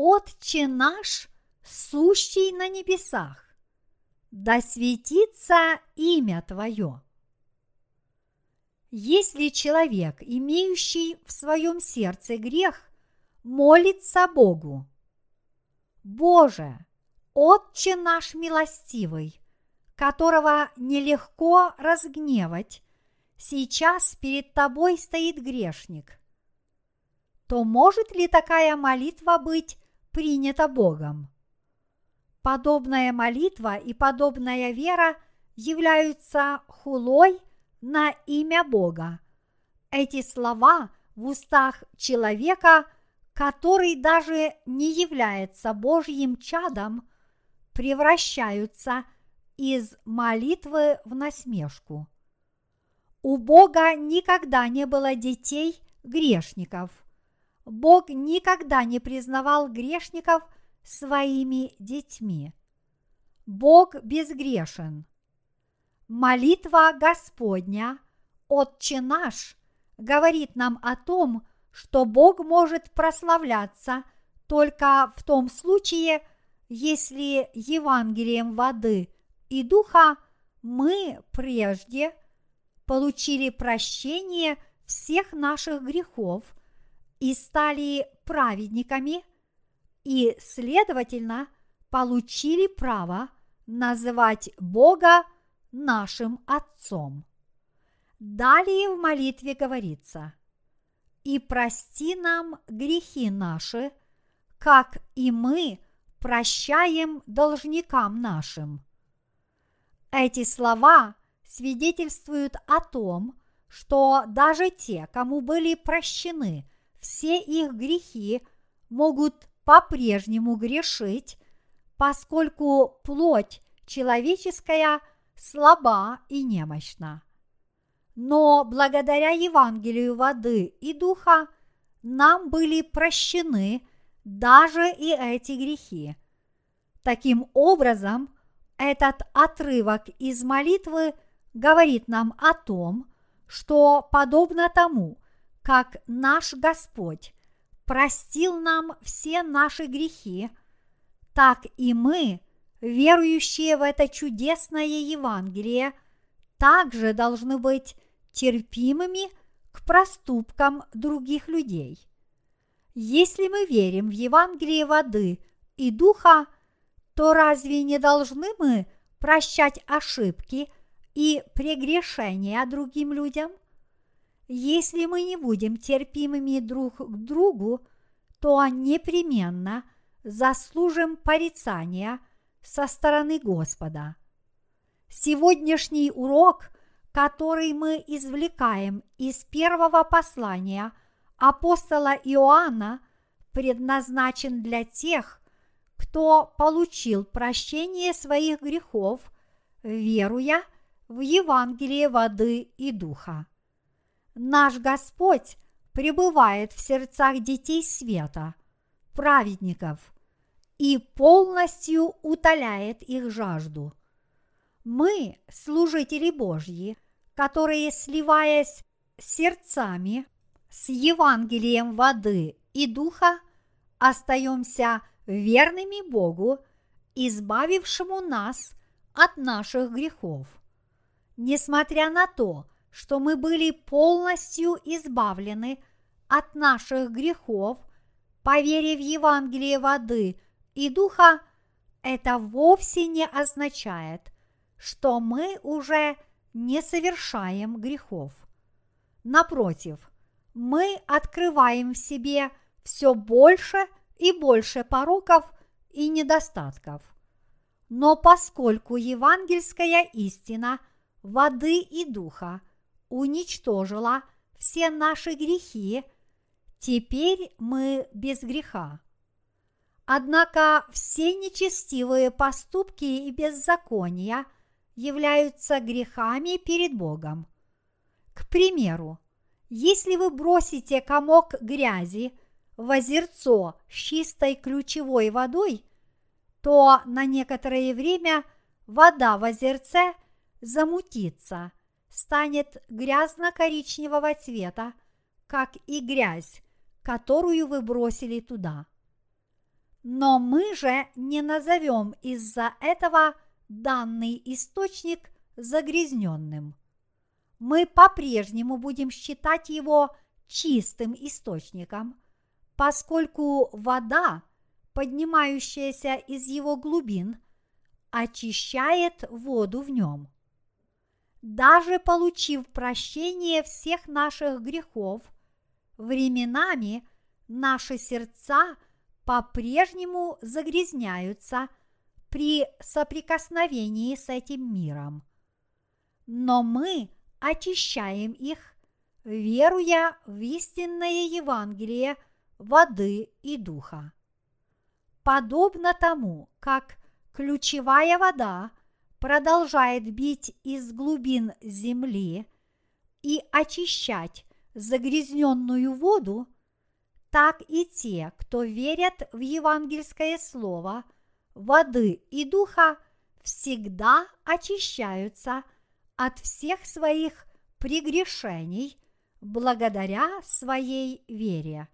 «Отче наш, сущий на небесах, да светится имя Твое». Если человек, имеющий в своем сердце грех, молится Богу, Боже, Отче наш милостивый, которого нелегко разгневать, сейчас перед тобой стоит грешник, то может ли такая молитва быть принята Богом? Подобная молитва и подобная вера являются хулой на имя Бога. Эти слова в устах человека, который даже не является Божьим чадом, превращаются из молитвы в насмешку. У Бога никогда не было детей грешников. Бог никогда не признавал грешников своими детьми. Бог безгрешен. Молитва Господня, Отче наш, говорит нам о том, что Бог может прославляться только в том случае, если Евангелием воды – и Духа мы прежде получили прощение всех наших грехов и стали праведниками, и, следовательно, получили право называть Бога нашим Отцом. Далее в молитве говорится, «И прости нам грехи наши, как и мы прощаем должникам нашим». Эти слова свидетельствуют о том, что даже те, кому были прощены все их грехи, могут по-прежнему грешить, поскольку плоть человеческая слаба и немощна. Но благодаря Евангелию воды и духа нам были прощены даже и эти грехи. Таким образом, этот отрывок из молитвы говорит нам о том, что подобно тому, как наш Господь простил нам все наши грехи, так и мы, верующие в это чудесное Евангелие, также должны быть терпимыми к проступкам других людей. Если мы верим в Евангелие воды и духа, то разве не должны мы прощать ошибки и прегрешения другим людям? Если мы не будем терпимыми друг к другу, то непременно заслужим порицания со стороны Господа. Сегодняшний урок, который мы извлекаем из первого послания апостола Иоанна, предназначен для тех, кто получил прощение своих грехов, веруя в Евангелие воды и духа. Наш Господь пребывает в сердцах детей света, праведников, и полностью утоляет их жажду. Мы, служители Божьи, которые, сливаясь сердцами с Евангелием воды и духа, остаемся верными Богу, избавившему нас от наших грехов. Несмотря на то, что мы были полностью избавлены от наших грехов, поверив в Евангелие воды и духа, это вовсе не означает, что мы уже не совершаем грехов. Напротив, мы открываем в себе все больше и больше пороков и недостатков. Но поскольку евангельская истина воды и духа уничтожила все наши грехи, теперь мы без греха. Однако все нечестивые поступки и беззакония являются грехами перед Богом. К примеру, если вы бросите комок грязи в озерцо с чистой ключевой водой, то на некоторое время вода в озерце замутится, станет грязно-коричневого цвета, как и грязь, которую вы бросили туда. Но мы же не назовем из-за этого данный источник загрязненным. Мы по-прежнему будем считать его чистым источником, поскольку вода, поднимающаяся из его глубин, очищает воду в нем. Даже получив прощение всех наших грехов, временами наши сердца – по-прежнему загрязняются при соприкосновении с этим миром. Но мы очищаем их, веруя в истинное Евангелие воды и духа. Подобно тому, как ключевая вода продолжает бить из глубин земли и очищать загрязненную воду – так и те, кто верят в евангельское слово, воды и духа, всегда очищаются от всех своих прегрешений благодаря своей вере.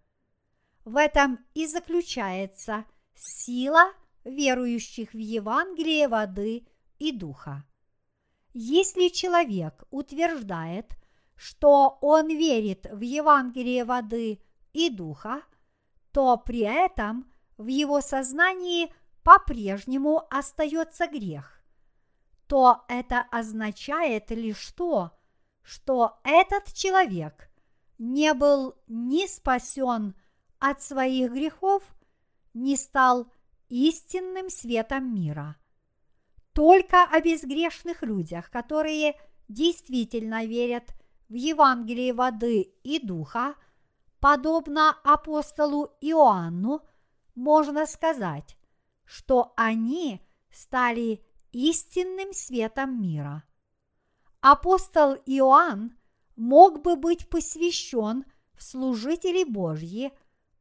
В этом и заключается сила верующих в Евангелие воды и духа. Если человек утверждает, что он верит в Евангелие воды и духа, то при этом в его сознании по-прежнему остается грех, то это означает лишь то, что этот человек не был ни спасен от своих грехов, ни стал истинным светом мира. Только о безгрешных людях, которые действительно верят в Евангелие воды и духа, подобно апостолу Иоанну, можно сказать, что они стали истинным светом мира. Апостол Иоанн мог бы быть посвящен в служители Божьи,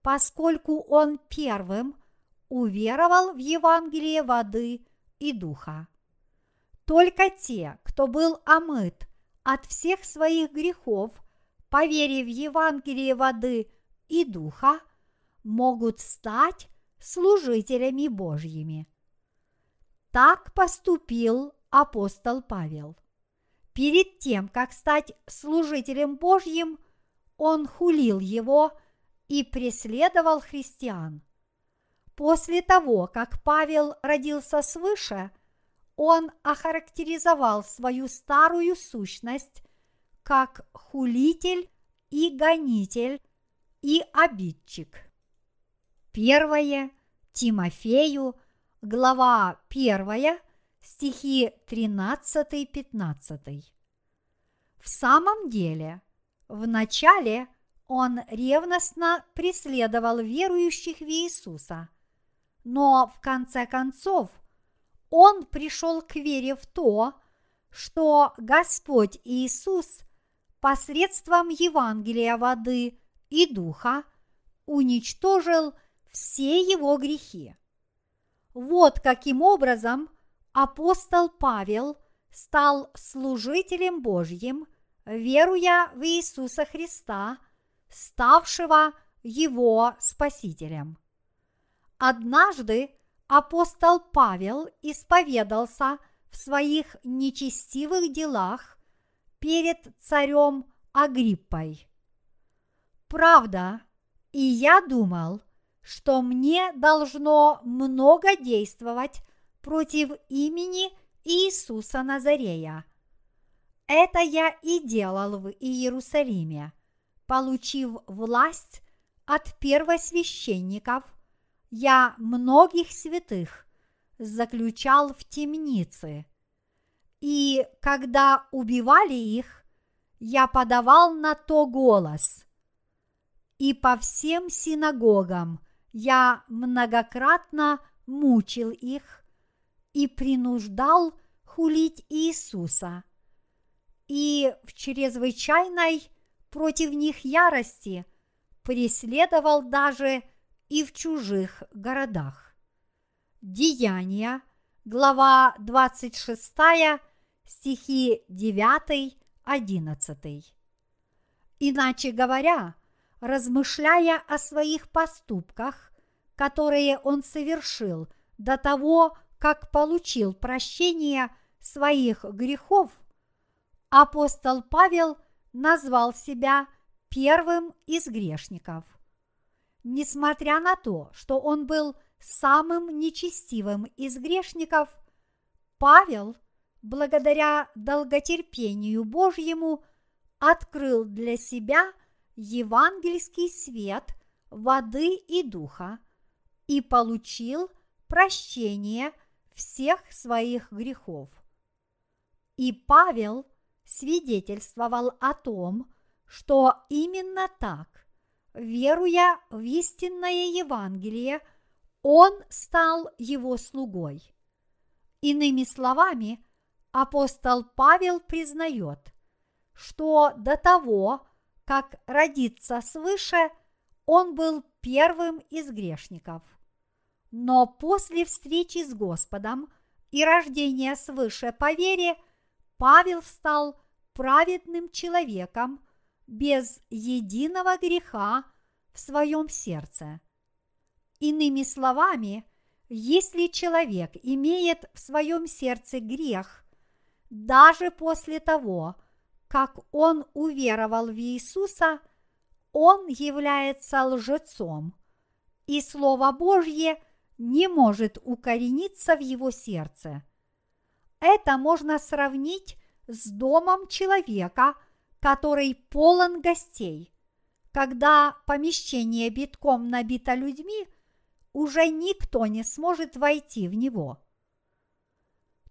поскольку он первым уверовал в Евангелие воды и духа. Только те, кто был омыт от всех своих грехов поверив в Евангелие воды и духа, могут стать служителями Божьими. Так поступил апостол Павел. Перед тем, как стать служителем Божьим, он хулил его и преследовал христиан. После того, как Павел родился свыше, он охарактеризовал свою старую сущность как хулитель и гонитель и обидчик. Первое Тимофею, глава 1, стихи 13-15. В самом деле, в начале он ревностно преследовал верующих в Иисуса, но в конце концов он пришел к вере в то, что Господь Иисус посредством Евангелия воды и духа уничтожил все его грехи. Вот каким образом апостол Павел стал служителем Божьим, веруя в Иисуса Христа, ставшего его Спасителем. Однажды апостол Павел исповедался в своих нечестивых делах перед царем Агриппой. Правда, и я думал, что мне должно много действовать против имени Иисуса Назарея. Это я и делал в Иерусалиме, получив власть от первосвященников, я многих святых заключал в темницы. И когда убивали их, я подавал на то голос. И по всем синагогам я многократно мучил их и принуждал хулить Иисуса. И в чрезвычайной против них ярости преследовал даже и в чужих городах. Деяния, глава 26, стихи 9-11. Иначе говоря, размышляя о своих поступках, которые он совершил до того, как получил прощение своих грехов, апостол Павел назвал себя первым из грешников. Несмотря на то, что он был самым нечестивым из грешников, Павел, благодаря долготерпению Божьему, открыл для себя евангельский свет воды и духа и получил прощение – всех своих грехов. И Павел свидетельствовал о том, что именно так, веруя в истинное Евангелие, он стал его слугой. Иными словами, апостол Павел признает, что до того, как родиться свыше, он был первым из грешников. Но после встречи с Господом и рождения свыше по вере Павел стал праведным человеком без единого греха в своем сердце. Иными словами, если человек имеет в своем сердце грех, даже после того, как он уверовал в Иисуса, он является лжецом, и Слово Божье – не может укорениться в его сердце. Это можно сравнить с домом человека, который полон гостей. Когда помещение битком набито людьми, уже никто не сможет войти в него.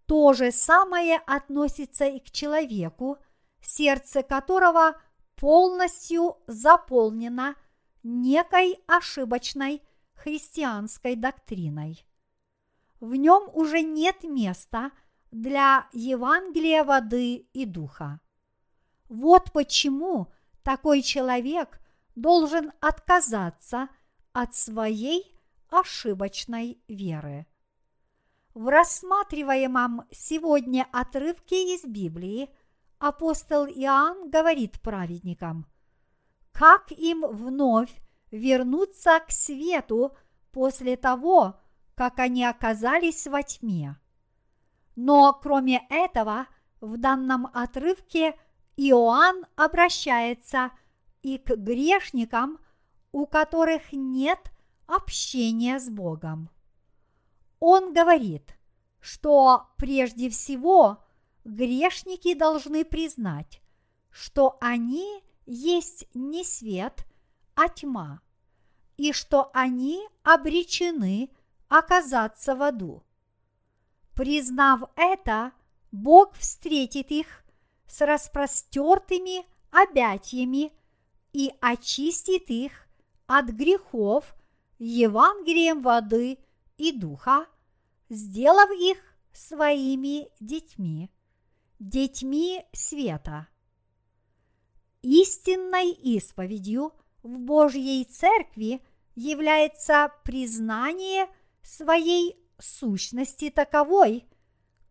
То же самое относится и к человеку, сердце которого полностью заполнено некой ошибочной христианской доктриной. В нем уже нет места для Евангелия воды и духа. Вот почему такой человек должен отказаться от своей ошибочной веры. В рассматриваемом сегодня отрывке из Библии апостол Иоанн говорит праведникам, как им вновь вернуться к свету после того, как они оказались во тьме. Но кроме этого, в данном отрывке Иоанн обращается и к грешникам, у которых нет общения с Богом. Он говорит, что прежде всего грешники должны признать, что они есть не свет, а тьма, и что они обречены оказаться в аду. Признав это, Бог встретит их с распростертыми обятиями и очистит их от грехов Евангелием воды и духа, сделав их своими детьми, детьми света. Истинной исповедью в Божьей Церкви является признание своей сущности таковой,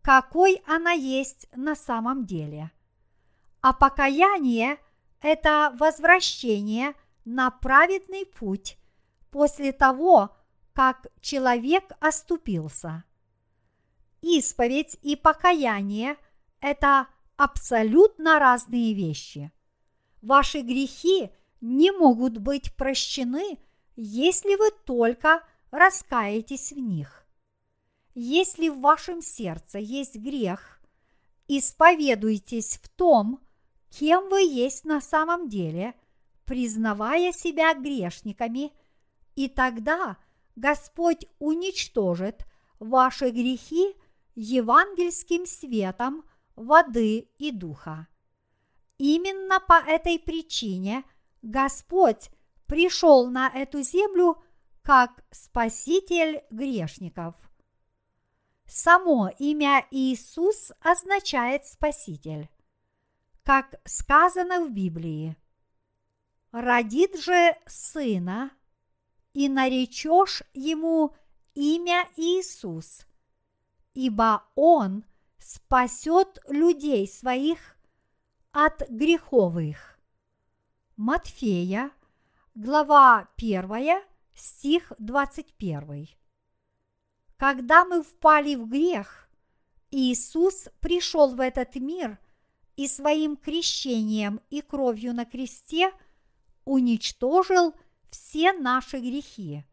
какой она есть на самом деле. А покаяние – это возвращение на праведный путь после того, как человек оступился. Исповедь и покаяние – это абсолютно разные вещи. Ваши грехи не могут быть прощены, если вы только раскаетесь в них. Если в вашем сердце есть грех, исповедуйтесь в том, кем вы есть на самом деле, признавая себя грешниками, и тогда Господь уничтожит ваши грехи евангельским светом воды и духа. Именно по этой причине Господь пришел на эту землю как Спаситель грешников. Само имя Иисус означает Спаситель, как сказано в Библии. Родит же сына, и наречешь ему имя Иисус, ибо Он спасет людей своих от греховых. Матфея, глава 1, стих 21. Когда мы впали в грех, Иисус пришел в этот мир и своим крещением и кровью на кресте уничтожил все наши грехи.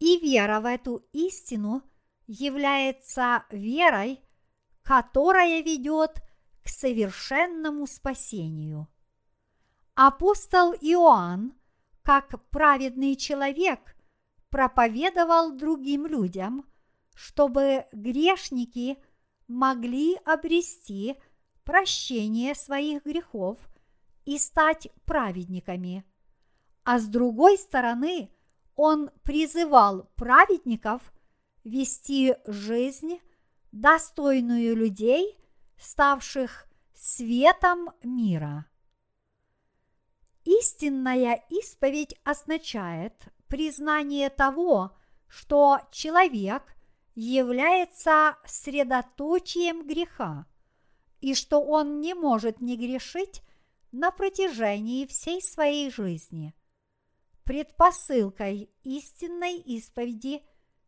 И вера в эту истину является верой, которая ведет к совершенному спасению. Апостол Иоанн, как праведный человек, проповедовал другим людям, чтобы грешники могли обрести прощение своих грехов и стать праведниками. А с другой стороны, он призывал праведников вести жизнь, достойную людей, ставших светом мира. Истинная исповедь означает признание того, что человек является средоточием греха и что он не может не грешить на протяжении всей своей жизни. Предпосылкой истинной исповеди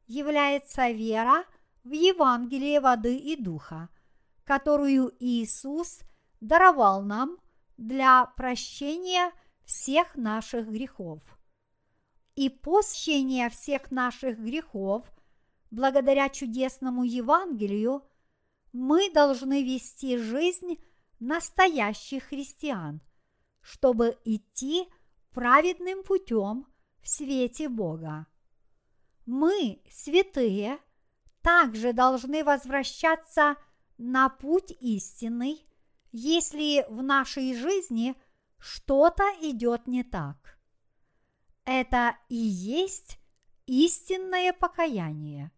является вера в Евангелие воды и духа, которую Иисус даровал нам для прощения всех наших грехов. И прощения всех наших грехов, благодаря чудесному Евангелию, мы должны вести жизнь настоящих христиан, чтобы идти праведным путем в свете Бога. Мы, святые, также должны возвращаться на путь истинный, если в нашей жизни что-то идет не так. Это и есть истинное покаяние.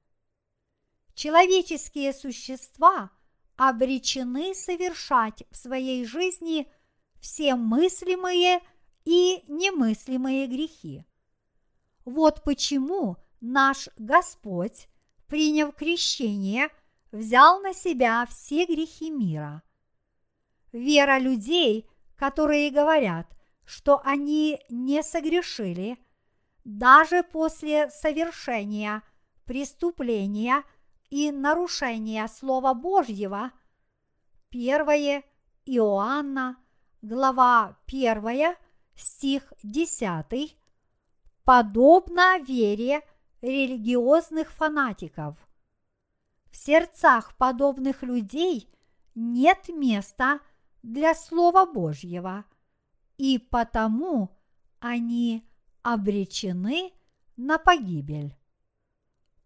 Человеческие существа обречены совершать в своей жизни все мыслимые и немыслимые грехи. Вот почему наш Господь, приняв крещение, взял на себя все грехи мира. Вера людей, которые говорят, что они не согрешили, даже после совершения преступления и нарушения Слова Божьего. 1 Иоанна, глава 1, стих 10, подобно вере религиозных фанатиков. В сердцах подобных людей нет места для Слова Божьего, и потому они обречены на погибель.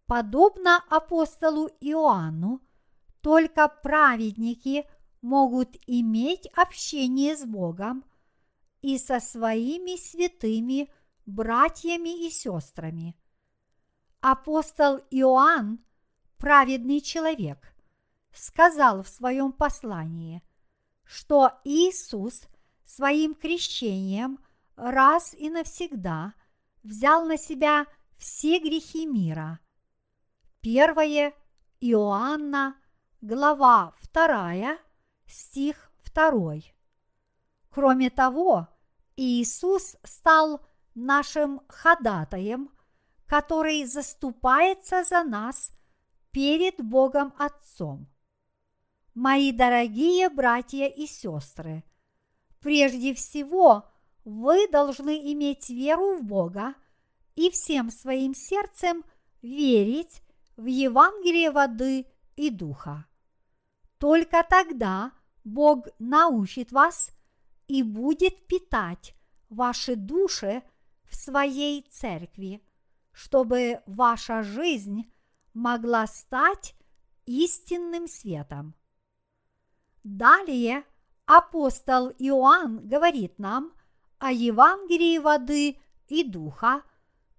Подобно апостолу Иоанну, только праведники могут иметь общение с Богом и со своими святыми братьями и сестрами. Апостол Иоанн, праведный человек, сказал в своем послании, что Иисус своим крещением раз и навсегда взял на себя все грехи мира. Первое Иоанна, глава 2, стих 2. Кроме того, Иисус стал нашим ходатаем, который заступается за нас перед Богом Отцом. Мои дорогие братья и сестры, прежде всего вы должны иметь веру в Бога и всем своим сердцем верить в Евангелие воды и духа. Только тогда Бог научит вас и будет питать ваши души в своей церкви, чтобы ваша жизнь могла стать истинным светом. Далее апостол Иоанн говорит нам о Евангелии воды и духа,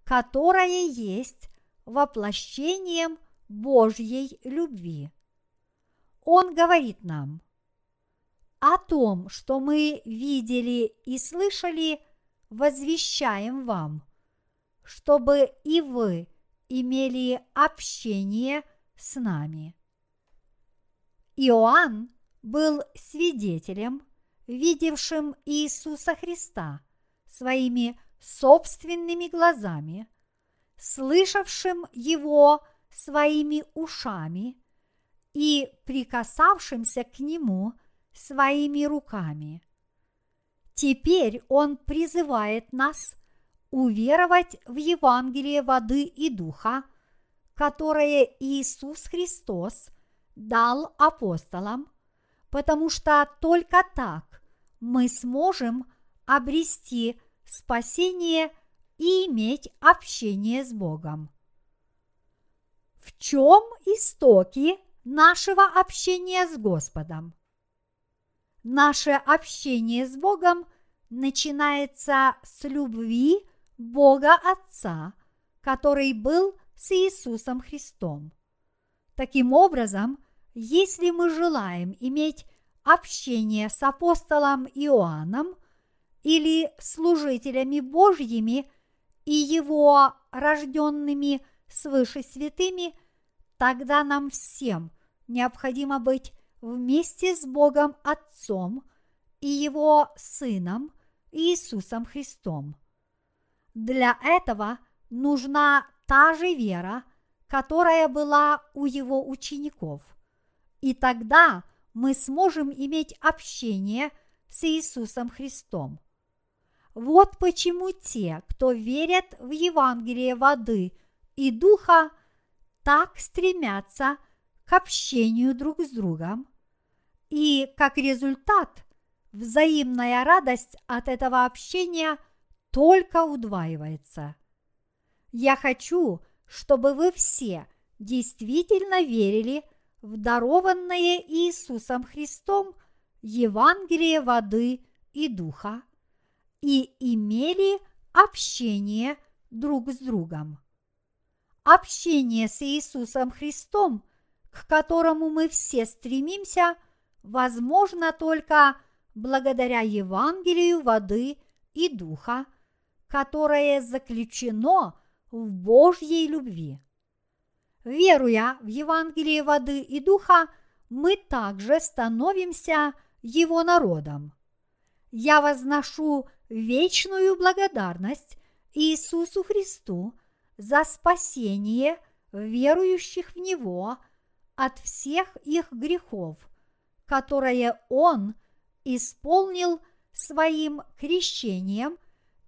которое есть воплощением Божьей любви. Он говорит нам о том, что мы видели и слышали, возвещаем вам, чтобы и вы имели общение с нами. Иоанн был свидетелем, видевшим Иисуса Христа своими собственными глазами, слышавшим Его своими ушами и прикасавшимся к Нему своими руками. Теперь Он призывает нас уверовать в Евангелие воды и духа, которое Иисус Христос дал апостолам – потому что только так мы сможем обрести спасение и иметь общение с Богом. В чем истоки нашего общения с Господом? Наше общение с Богом начинается с любви Бога Отца, который был с Иисусом Христом. Таким образом, если мы желаем иметь общение с апостолом Иоанном или служителями Божьими и его рожденными свыше святыми, тогда нам всем необходимо быть вместе с Богом Отцом и Его Сыном Иисусом Христом. Для этого нужна та же вера, которая была у Его учеников – и тогда мы сможем иметь общение с Иисусом Христом. Вот почему те, кто верят в Евангелие воды и духа, так стремятся к общению друг с другом, и как результат взаимная радость от этого общения только удваивается. Я хочу, чтобы вы все действительно верили – в дарованное Иисусом Христом Евангелие воды и духа и имели общение друг с другом. Общение с Иисусом Христом, к которому мы все стремимся, возможно только благодаря Евангелию воды и духа, которое заключено в Божьей любви. Веруя в Евангелие воды и духа, мы также становимся его народом. Я возношу вечную благодарность Иисусу Христу за спасение верующих в Него от всех их грехов, которое Он исполнил своим крещением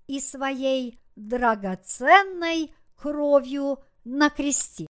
и своей драгоценной кровью на кресте.